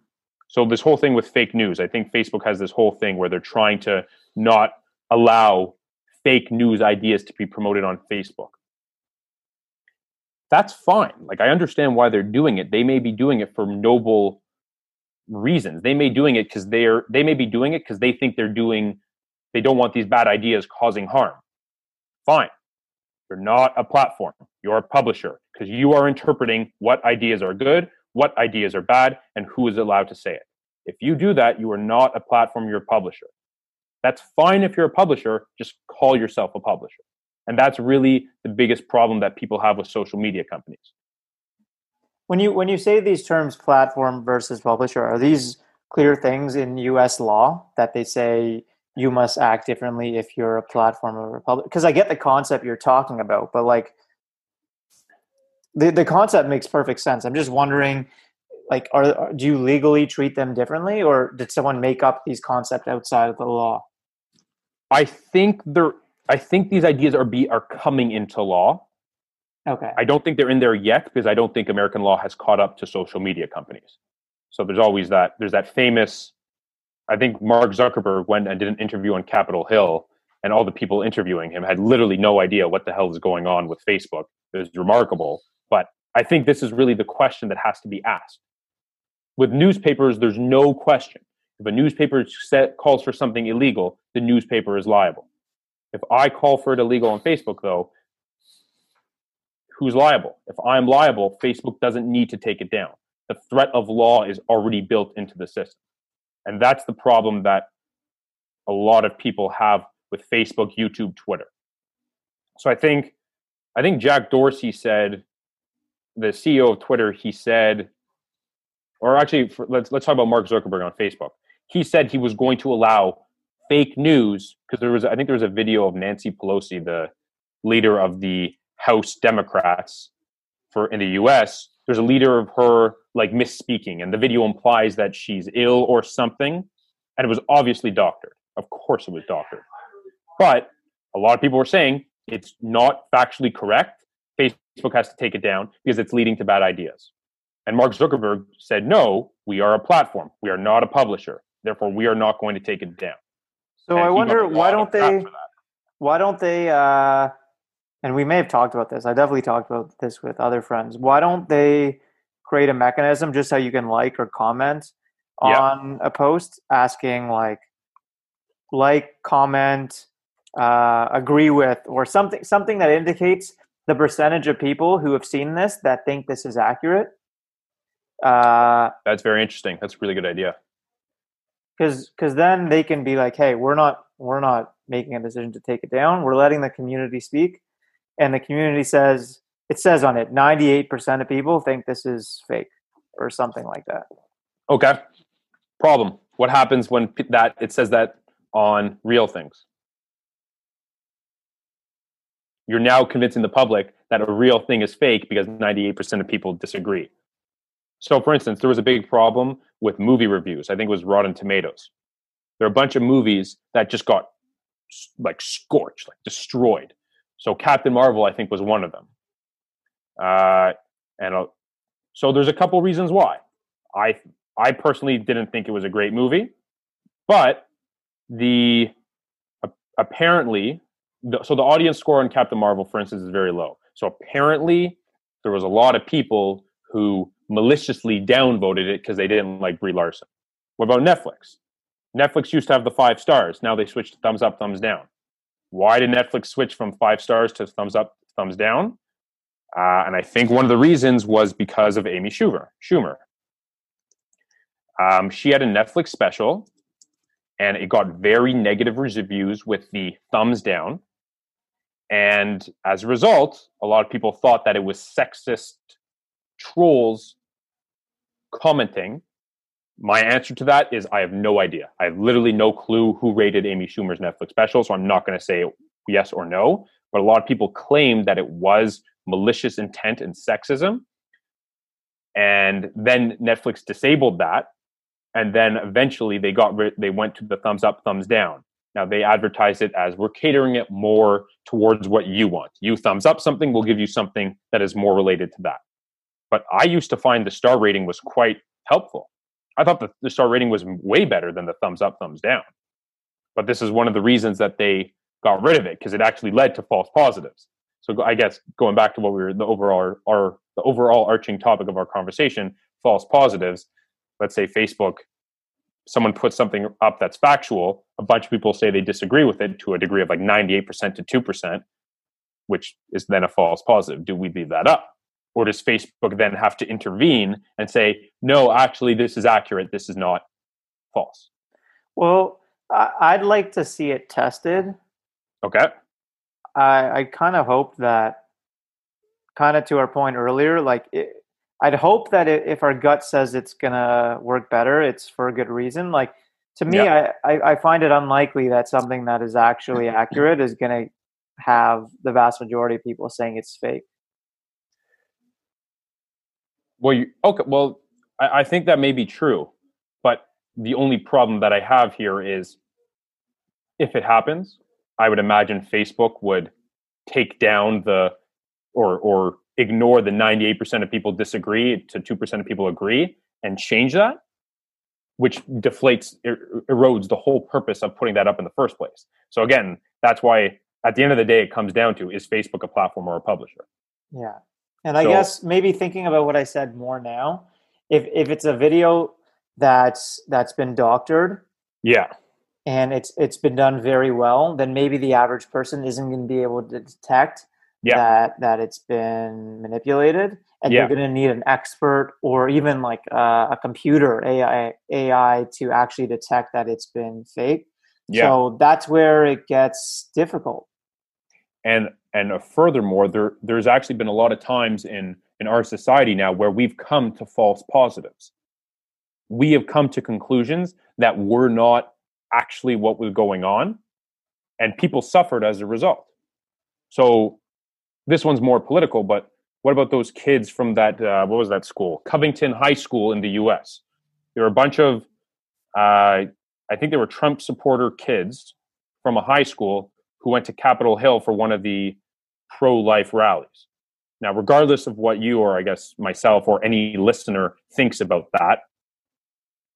So, this whole thing with fake news, I think Facebook has this whole thing where they're trying to not allow fake news ideas to be promoted on Facebook. That's fine. Like, I understand why they're doing it. They may be doing it for noble reasons. They may doing it because they're they may be doing it because they think they're doing they don't want these bad ideas causing harm. Fine. You're not a platform. You're a publisher because you are interpreting what ideas are good, what ideas are bad, and who is allowed to say it. If you do that, you are not a platform, you're a publisher. That's fine if you're a publisher, just call yourself a publisher. And that's really the biggest problem that people have with social media companies. When you when you say these terms platform versus publisher, are these clear things in US law that they say you must act differently if you're a platform or a republic because i get the concept you're talking about but like the, the concept makes perfect sense i'm just wondering like are do you legally treat them differently or did someone make up these concepts outside of the law i think they're i think these ideas are be are coming into law okay i don't think they're in there yet because i don't think american law has caught up to social media companies so there's always that there's that famous I think Mark Zuckerberg went and did an interview on Capitol Hill, and all the people interviewing him had literally no idea what the hell is going on with Facebook. It was remarkable. But I think this is really the question that has to be asked. With newspapers, there's no question. If a newspaper set, calls for something illegal, the newspaper is liable. If I call for it illegal on Facebook, though, who's liable? If I'm liable, Facebook doesn't need to take it down. The threat of law is already built into the system. And that's the problem that a lot of people have with Facebook, YouTube, Twitter. So I think I think Jack Dorsey said, the CEO of Twitter, he said, or actually, for, let's let's talk about Mark Zuckerberg on Facebook. He said he was going to allow fake news because there was I think there was a video of Nancy Pelosi, the leader of the House Democrats for in the U.S. There's a leader of her like misspeaking, and the video implies that she's ill or something, and it was obviously doctored. Of course, it was doctored. But a lot of people were saying it's not factually correct. Facebook has to take it down because it's leading to bad ideas. And Mark Zuckerberg said, no, we are a platform. We are not a publisher. Therefore, we are not going to take it down. So and I wonder why don't they why don't they uh and we may have talked about this. I definitely talked about this with other friends. Why don't they create a mechanism just so you can like or comment on a post asking like like comment uh, agree with or something something that indicates the percentage of people who have seen this that think this is accurate uh, that's very interesting that's a really good idea because because then they can be like hey we're not we're not making a decision to take it down. We're letting the community speak. And the community says it says on it 98% of people think this is fake or something like that. Okay. Problem. What happens when that it says that on real things? You're now convincing the public that a real thing is fake because 98% of people disagree. So, for instance, there was a big problem with movie reviews. I think it was Rotten Tomatoes. There are a bunch of movies that just got like scorched, like destroyed. So, Captain Marvel, I think, was one of them. Uh, and uh, so, there's a couple reasons why. I I personally didn't think it was a great movie, but the uh, apparently, the, so the audience score on Captain Marvel, for instance, is very low. So apparently, there was a lot of people who maliciously downvoted it because they didn't like Brie Larson. What about Netflix? Netflix used to have the five stars. Now they switched to thumbs up, thumbs down. Why did Netflix switch from five stars to thumbs up, thumbs down? Uh, and I think one of the reasons was because of Amy Schumer. Schumer. Um, she had a Netflix special, and it got very negative reviews with the thumbs down. And as a result, a lot of people thought that it was sexist trolls commenting. My answer to that is I have no idea. I have literally no clue who rated Amy Schumer's Netflix special, so I'm not going to say yes or no. But a lot of people claimed that it was malicious intent and sexism. And then Netflix disabled that. And then eventually they got rid, they went to the thumbs up, thumbs down. Now they advertise it as we're catering it more towards what you want. You thumbs up something, we'll give you something that is more related to that. But I used to find the star rating was quite helpful. I thought the, the star rating was way better than the thumbs up, thumbs down. But this is one of the reasons that they got rid of it because it actually led to false positives. So I guess going back to what we were the overall our the overall arching topic of our conversation, false positives. Let's say Facebook someone puts something up that's factual, a bunch of people say they disagree with it to a degree of like 98% to 2%, which is then a false positive. Do we leave that up? Or does Facebook then have to intervene and say, no, actually, this is accurate, this is not false? Well, I'd like to see it tested. Okay. I, I kind of hope that, kind of to our point earlier, like it, I'd hope that if our gut says it's gonna work better, it's for a good reason. Like to me, yeah. I, I, I find it unlikely that something that is actually accurate is gonna have the vast majority of people saying it's fake. Well, you, okay. Well, I, I think that may be true, but the only problem that I have here is if it happens, I would imagine Facebook would take down the or or ignore the 98% of people disagree to 2% of people agree and change that which deflates er- erodes the whole purpose of putting that up in the first place so again that's why at the end of the day it comes down to is facebook a platform or a publisher yeah and i so, guess maybe thinking about what i said more now if if it's a video that's that's been doctored yeah and it's it's been done very well then maybe the average person isn't going to be able to detect yeah. that that it's been manipulated and yeah. you're going to need an expert or even like uh, a computer AI AI to actually detect that it's been fake. Yeah. So that's where it gets difficult. And and furthermore, there there's actually been a lot of times in in our society now where we've come to false positives. We have come to conclusions that were not actually what was going on, and people suffered as a result. So this one's more political, but what about those kids from that uh, what was that school covington high school in the us there were a bunch of uh, i think they were trump supporter kids from a high school who went to capitol hill for one of the pro-life rallies now regardless of what you or i guess myself or any listener thinks about that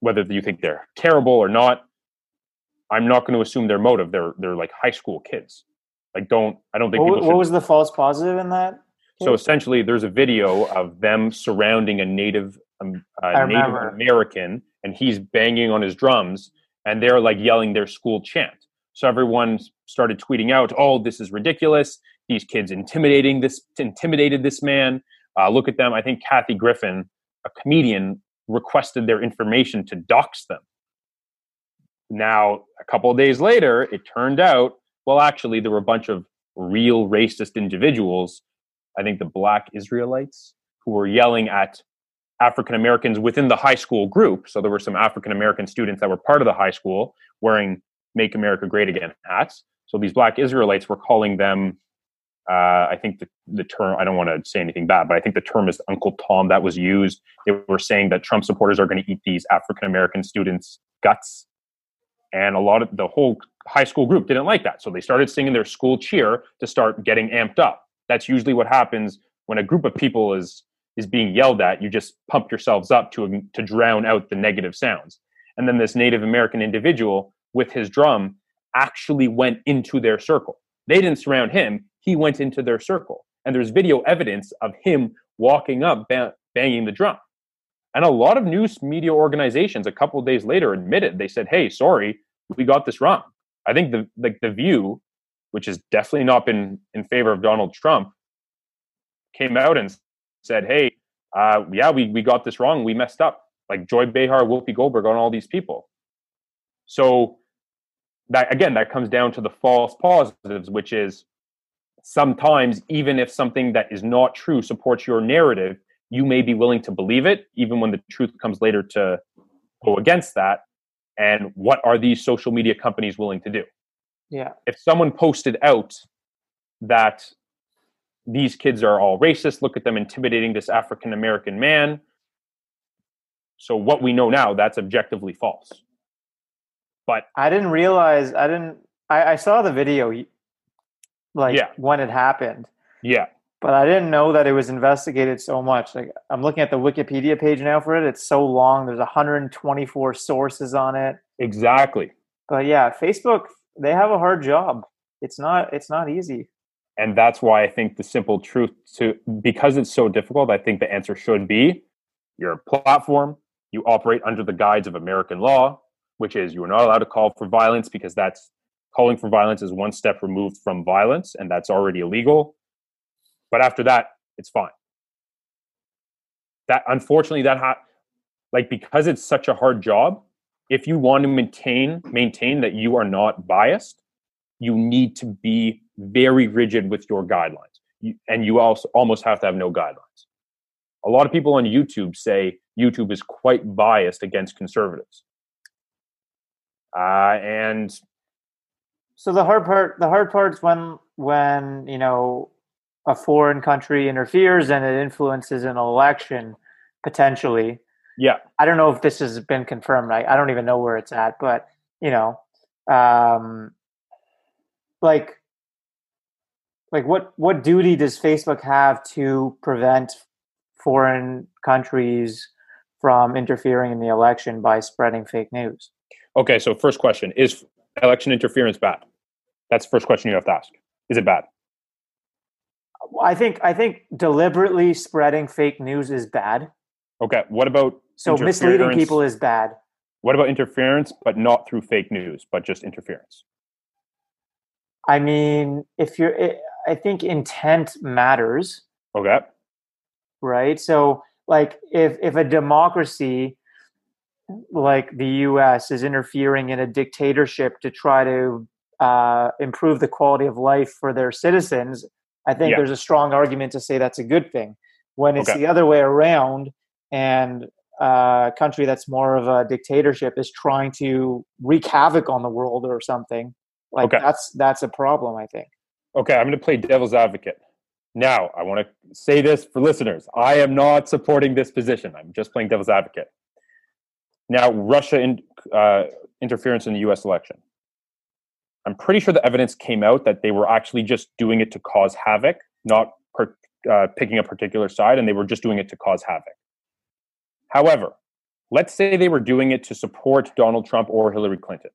whether you think they're terrible or not i'm not going to assume their motive they're they're like high school kids like, don't I don't think what, what was the false positive in that? Case? So essentially, there's a video of them surrounding a native um, a Native American, and he's banging on his drums, and they're like yelling their school chant. So everyone started tweeting out, "Oh, this is ridiculous! These kids intimidating this intimidated this man. Uh, look at them." I think Kathy Griffin, a comedian, requested their information to dox them. Now, a couple of days later, it turned out well, actually, there were a bunch of real racist individuals, I think the black Israelites, who were yelling at African Americans within the high school group. So there were some African American students that were part of the high school wearing Make America Great Again hats. So these black Israelites were calling them, uh, I think the, the term, I don't want to say anything bad, but I think the term is Uncle Tom that was used. They were saying that Trump supporters are going to eat these African American students' guts. And a lot of the whole high school group didn't like that. So they started singing their school cheer to start getting amped up. That's usually what happens when a group of people is is being yelled at, you just pump yourselves up to to drown out the negative sounds. And then this Native American individual with his drum actually went into their circle. They didn't surround him; he went into their circle. And there's video evidence of him walking up, banging the drum. And a lot of news media organizations, a couple of days later, admitted they said, "Hey, sorry, we got this wrong." I think the like the View, which has definitely not been in favor of Donald Trump, came out and said, "Hey, uh, yeah, we we got this wrong. We messed up." Like Joy Behar, Whoopi Goldberg, on all these people. So that again, that comes down to the false positives, which is sometimes even if something that is not true supports your narrative, you may be willing to believe it, even when the truth comes later to go against that. And what are these social media companies willing to do? Yeah. If someone posted out that these kids are all racist. Look at them intimidating this African American man. So what we know now, that's objectively false. But I didn't realize I didn't I, I saw the video like yeah. when it happened. Yeah. But I didn't know that it was investigated so much. Like I'm looking at the Wikipedia page now for it. It's so long. There's 124 sources on it. Exactly. But yeah, Facebook they have a hard job. It's not it's not easy and that's why I think the simple truth to because it's so difficult, I think the answer should be you're a platform, you operate under the guides of American law, which is you are not allowed to call for violence because that's calling for violence is one step removed from violence and that's already illegal. But after that, it's fine. That unfortunately that ha- like because it's such a hard job, if you want to maintain maintain that you are not biased, you need to be very rigid with your guidelines. You, and you also almost have to have no guidelines. A lot of people on YouTube say YouTube is quite biased against conservatives. Uh, and so the hard part, the hard part is when when you know a foreign country interferes and it influences an election potentially. Yeah, I don't know if this has been confirmed. I, I don't even know where it's at, but you know, um, like like what what duty does facebook have to prevent foreign countries from interfering in the election by spreading fake news okay so first question is election interference bad? That's the first question you have to ask. Is it bad? I think i think deliberately spreading fake news is bad. Okay what about so misleading people is bad. What about interference but not through fake news but just interference? I mean, if you're, I think intent matters. Okay. Right. So, like, if if a democracy like the U.S. is interfering in a dictatorship to try to uh, improve the quality of life for their citizens, I think yeah. there's a strong argument to say that's a good thing. When it's okay. the other way around, and a country that's more of a dictatorship is trying to wreak havoc on the world or something, like okay. that's that's a problem, I think. Okay, I'm going to play devil's advocate. Now, I want to say this for listeners. I am not supporting this position. I'm just playing devil's advocate. Now, Russia in, uh, interference in the U.S. election. I'm pretty sure the evidence came out that they were actually just doing it to cause havoc, not per, uh, picking a particular side, and they were just doing it to cause havoc. However, let's say they were doing it to support Donald Trump or Hillary Clinton.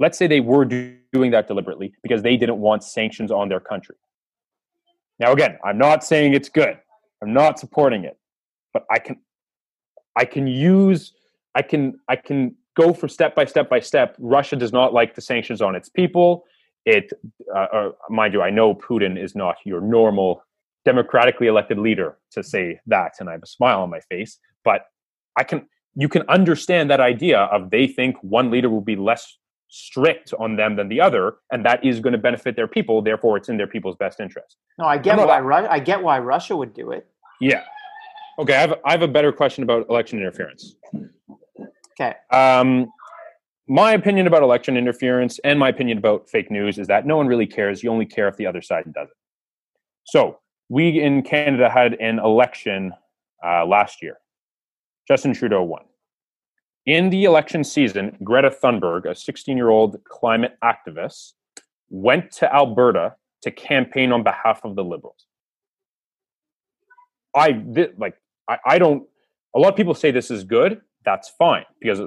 Let's say they were doing that deliberately because they didn't want sanctions on their country. Now, again, I'm not saying it's good. I'm not supporting it, but I can, I can use, I can, I can go for step by step by step. Russia does not like the sanctions on its people. It, uh, uh, mind you, I know Putin is not your normal democratically elected leader to say that, and I have a smile on my face. But I can, you can understand that idea of they think one leader will be less strict on them than the other, and that is going to benefit their people. Therefore, it's in their people's best interest. No, I get why Ru- I get why Russia would do it. Yeah, Okay, I have, I have a better question about election interference. Okay. Um, my opinion about election interference and my opinion about fake news is that no one really cares. You only care if the other side does it. So, we in Canada had an election uh, last year. Justin Trudeau won. In the election season, Greta Thunberg, a 16 year old climate activist, went to Alberta to campaign on behalf of the Liberals. I like I, I don't a lot of people say this is good that's fine because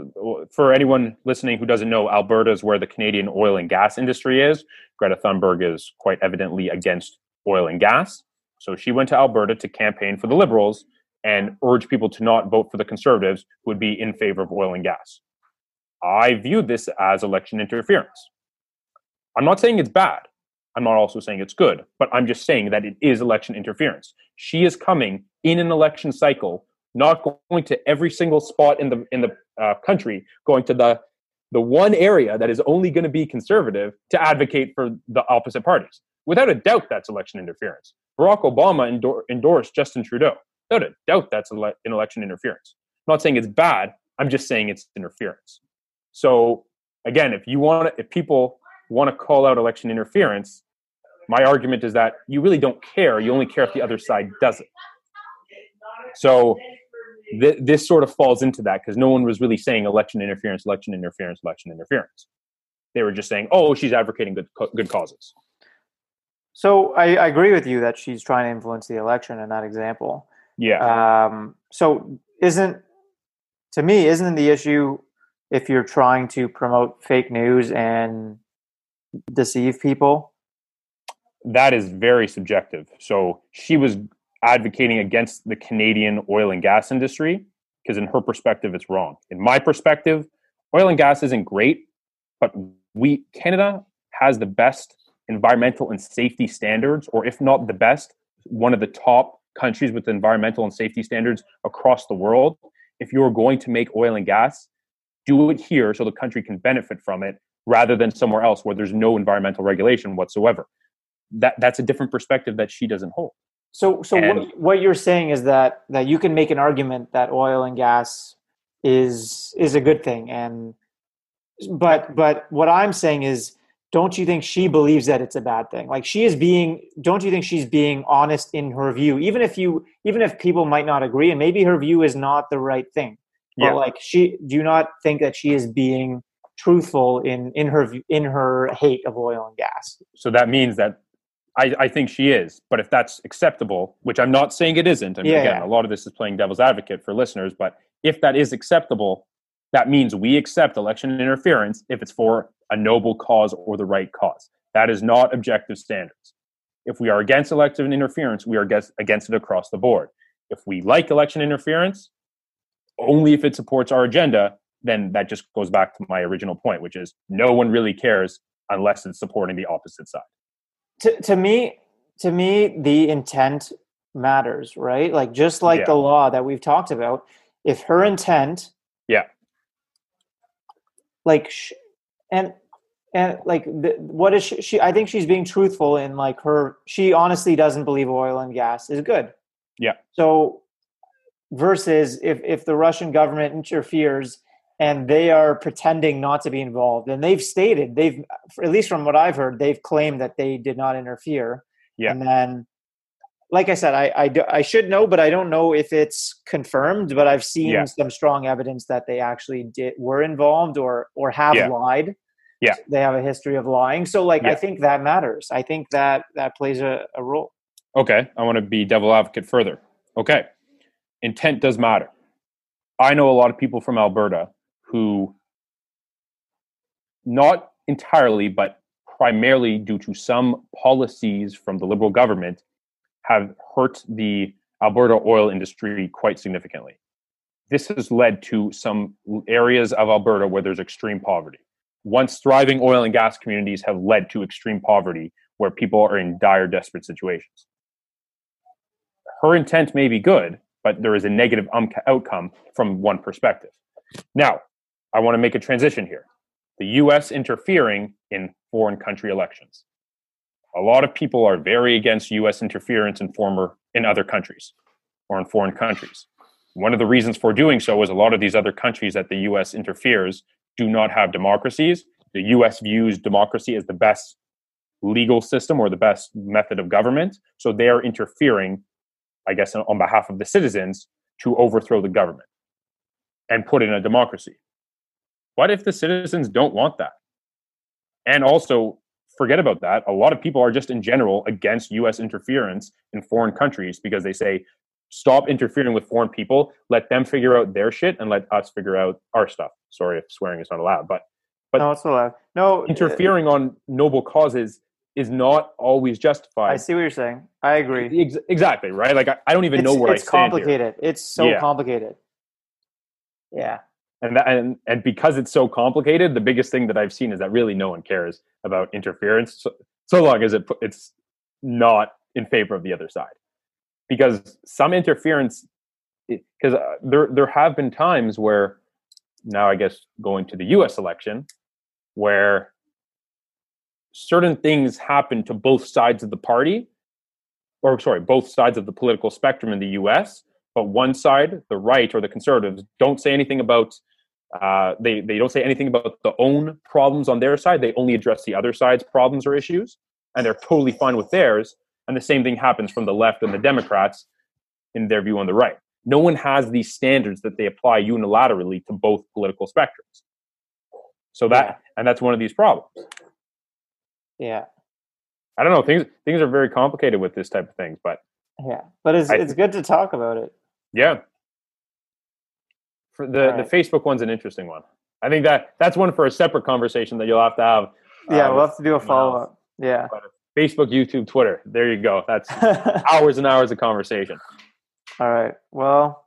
for anyone listening who doesn't know alberta is where the canadian oil and gas industry is. Greta thunberg is quite evidently against oil and gas. So she went to alberta to campaign for the liberals and urge people to not vote for the conservatives who would be in favor of oil and gas. I view this as election interference. I'm not saying it's bad. I'm not also saying it's good, but I'm just saying that it is election interference. She is coming in an election cycle, not going to every single spot in the in the uh, country, going to the the one area that is only going to be conservative to advocate for the opposite parties. Without a doubt, that's election interference. Barack Obama endor- endorsed Justin Trudeau. Without a doubt, that's ele- an election interference. I'm not saying it's bad. I'm just saying it's interference. So again, if you want, if people want to call out election interference, my argument is that you really don't care. You only care if the other side does it. So th- this sort of falls into that because no one was really saying election interference, election interference, election interference. They were just saying, "Oh, she's advocating good good causes." So I, I agree with you that she's trying to influence the election in that example. Yeah. Um, so isn't to me isn't the issue if you're trying to promote fake news and deceive people? That is very subjective. So she was advocating against the Canadian oil and gas industry because, in her perspective, it's wrong. In my perspective, oil and gas isn't great, but we Canada has the best environmental and safety standards, or if not the best, one of the top countries with environmental and safety standards across the world. If you're going to make oil and gas, do it here so the country can benefit from it rather than somewhere else where there's no environmental regulation whatsoever. That that's a different perspective that she doesn't hold. So, so And- what, what you're saying is that that you can make an argument that oil and gas is is a good thing, and but but what I'm saying is, don't you think she believes that it's a bad thing? Like she is being, don't you think she's being honest in her view, even if you, even if people might not agree, and maybe her view is not the right thing, but Yeah. like she, do you not think that she is being truthful in in her view- in her hate of oil and gas? So that means that I, I think she is. But if that's acceptable, which I'm not saying it isn't, and Yeah, again, yeah. a lot of this is playing devil's advocate for listeners, but if that is acceptable, that means we accept election interference if it's for a noble cause or the right cause. That is not objective standards. If we are against election interference, we are against, against it across the board. If we like election interference, only if it supports our agenda, then that just goes back to my original point, which is no one really cares unless it's supporting the opposite side. To, to me to me the intent matters right like just like Yeah. the law that we've talked about if her intent Yeah. like sh- and and like the, what is she, she i think she's being truthful in like her she honestly doesn't believe oil and gas is good Yeah. so versus if if the russian government interferes and they are pretending not to be involved and they've stated they've at least from what i've heard they've claimed that they did not interfere Yeah. and then like i said I, I do- I should know but i don't know if it's confirmed but i've seen Yeah. some strong evidence that they actually did were involved or or have Yeah. lied Yeah. they have a history of lying so like i think that matters i think that that plays a, a role Okay, I want to be devil advocate further. Okay, intent does matter. I know a lot of people from Alberta who, not entirely, but primarily due to some policies from the Liberal government, have hurt the Alberta oil industry quite significantly. This has led to some areas of Alberta where there's extreme poverty. Once thriving oil and gas communities have led to extreme poverty where people are in dire, desperate situations her intent may be good, but there is a negative um, outcome from one perspective. Now, I want to make a transition here. The US interfering in foreign country elections. A lot of people are very against US interference in former in other countries. or in foreign countries. One of the reasons for doing so is a lot of these other countries that the US interferes do not have democracies. The US views democracy as the best legal system or the best method of government. So they are interfering, I guess, on behalf of the citizens to overthrow the government and put in a democracy. What if the citizens don't want that? And also, forget about that. A lot of people are just in general against US interference in foreign countries because they say, stop interfering with foreign people, let them figure out their shit and let us figure out our stuff. Sorry if swearing is not allowed, but but no, it's allowed. No, interfering uh, on noble causes is not always justified. I see what you're saying. I agree. Ex- exactly, right? Like I, I don't even it's, know where it's I stand. complicated. Here. It's so yeah. complicated. Yeah. And, that, and and because it's so complicated, the biggest thing that I've seen is that really no one cares about interference so, so long as it it's not in favor of the other side. Because some interference, because uh, there there have been times where now I guess going to the U.S. election, where certain things happen to both sides of the party, or sorry, both sides of the political spectrum in the US, but one side, the right or the conservatives, don't say anything about uh, they, they don't say anything about the own problems on their side. They only address the other side's problems or issues, and they're totally fine with theirs. And the same thing happens from the left and the Democrats in their view on the right. No one has these standards that they apply unilaterally to both political spectrums. So that, yeah. and that's one of these problems. Yeah. I don't know. Things things are very complicated with this type of things, but yeah, but it's I, it's good to talk about it. Yeah. For the right. the Facebook one's an interesting one. I think that that's one for a separate conversation that you'll have to have. Yeah, uh, we'll have to do a follow up. Yeah. Facebook, YouTube, Twitter. There you go. That's hours and hours of conversation. All right. Well,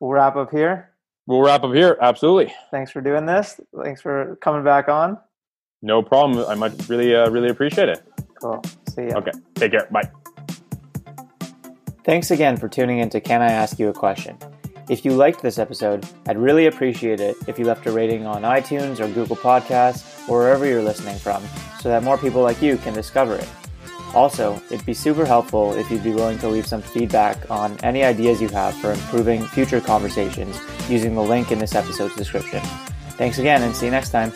we'll wrap up here. We'll wrap up here. Absolutely. Thanks for doing this. Thanks for coming back on. No problem. I might really, uh, really appreciate it. Cool. See ya. Okay. Take care. Bye. Thanks again for tuning in to Can I Ask You a Question? If you liked this episode, I'd really appreciate it if you left a rating on iTunes or Google Podcasts or wherever you're listening from so that more people like you can discover it. Also, it'd be super helpful if you'd be willing to leave some feedback on any ideas you have for improving future conversations using the link in this episode's description. Thanks again and see you next time.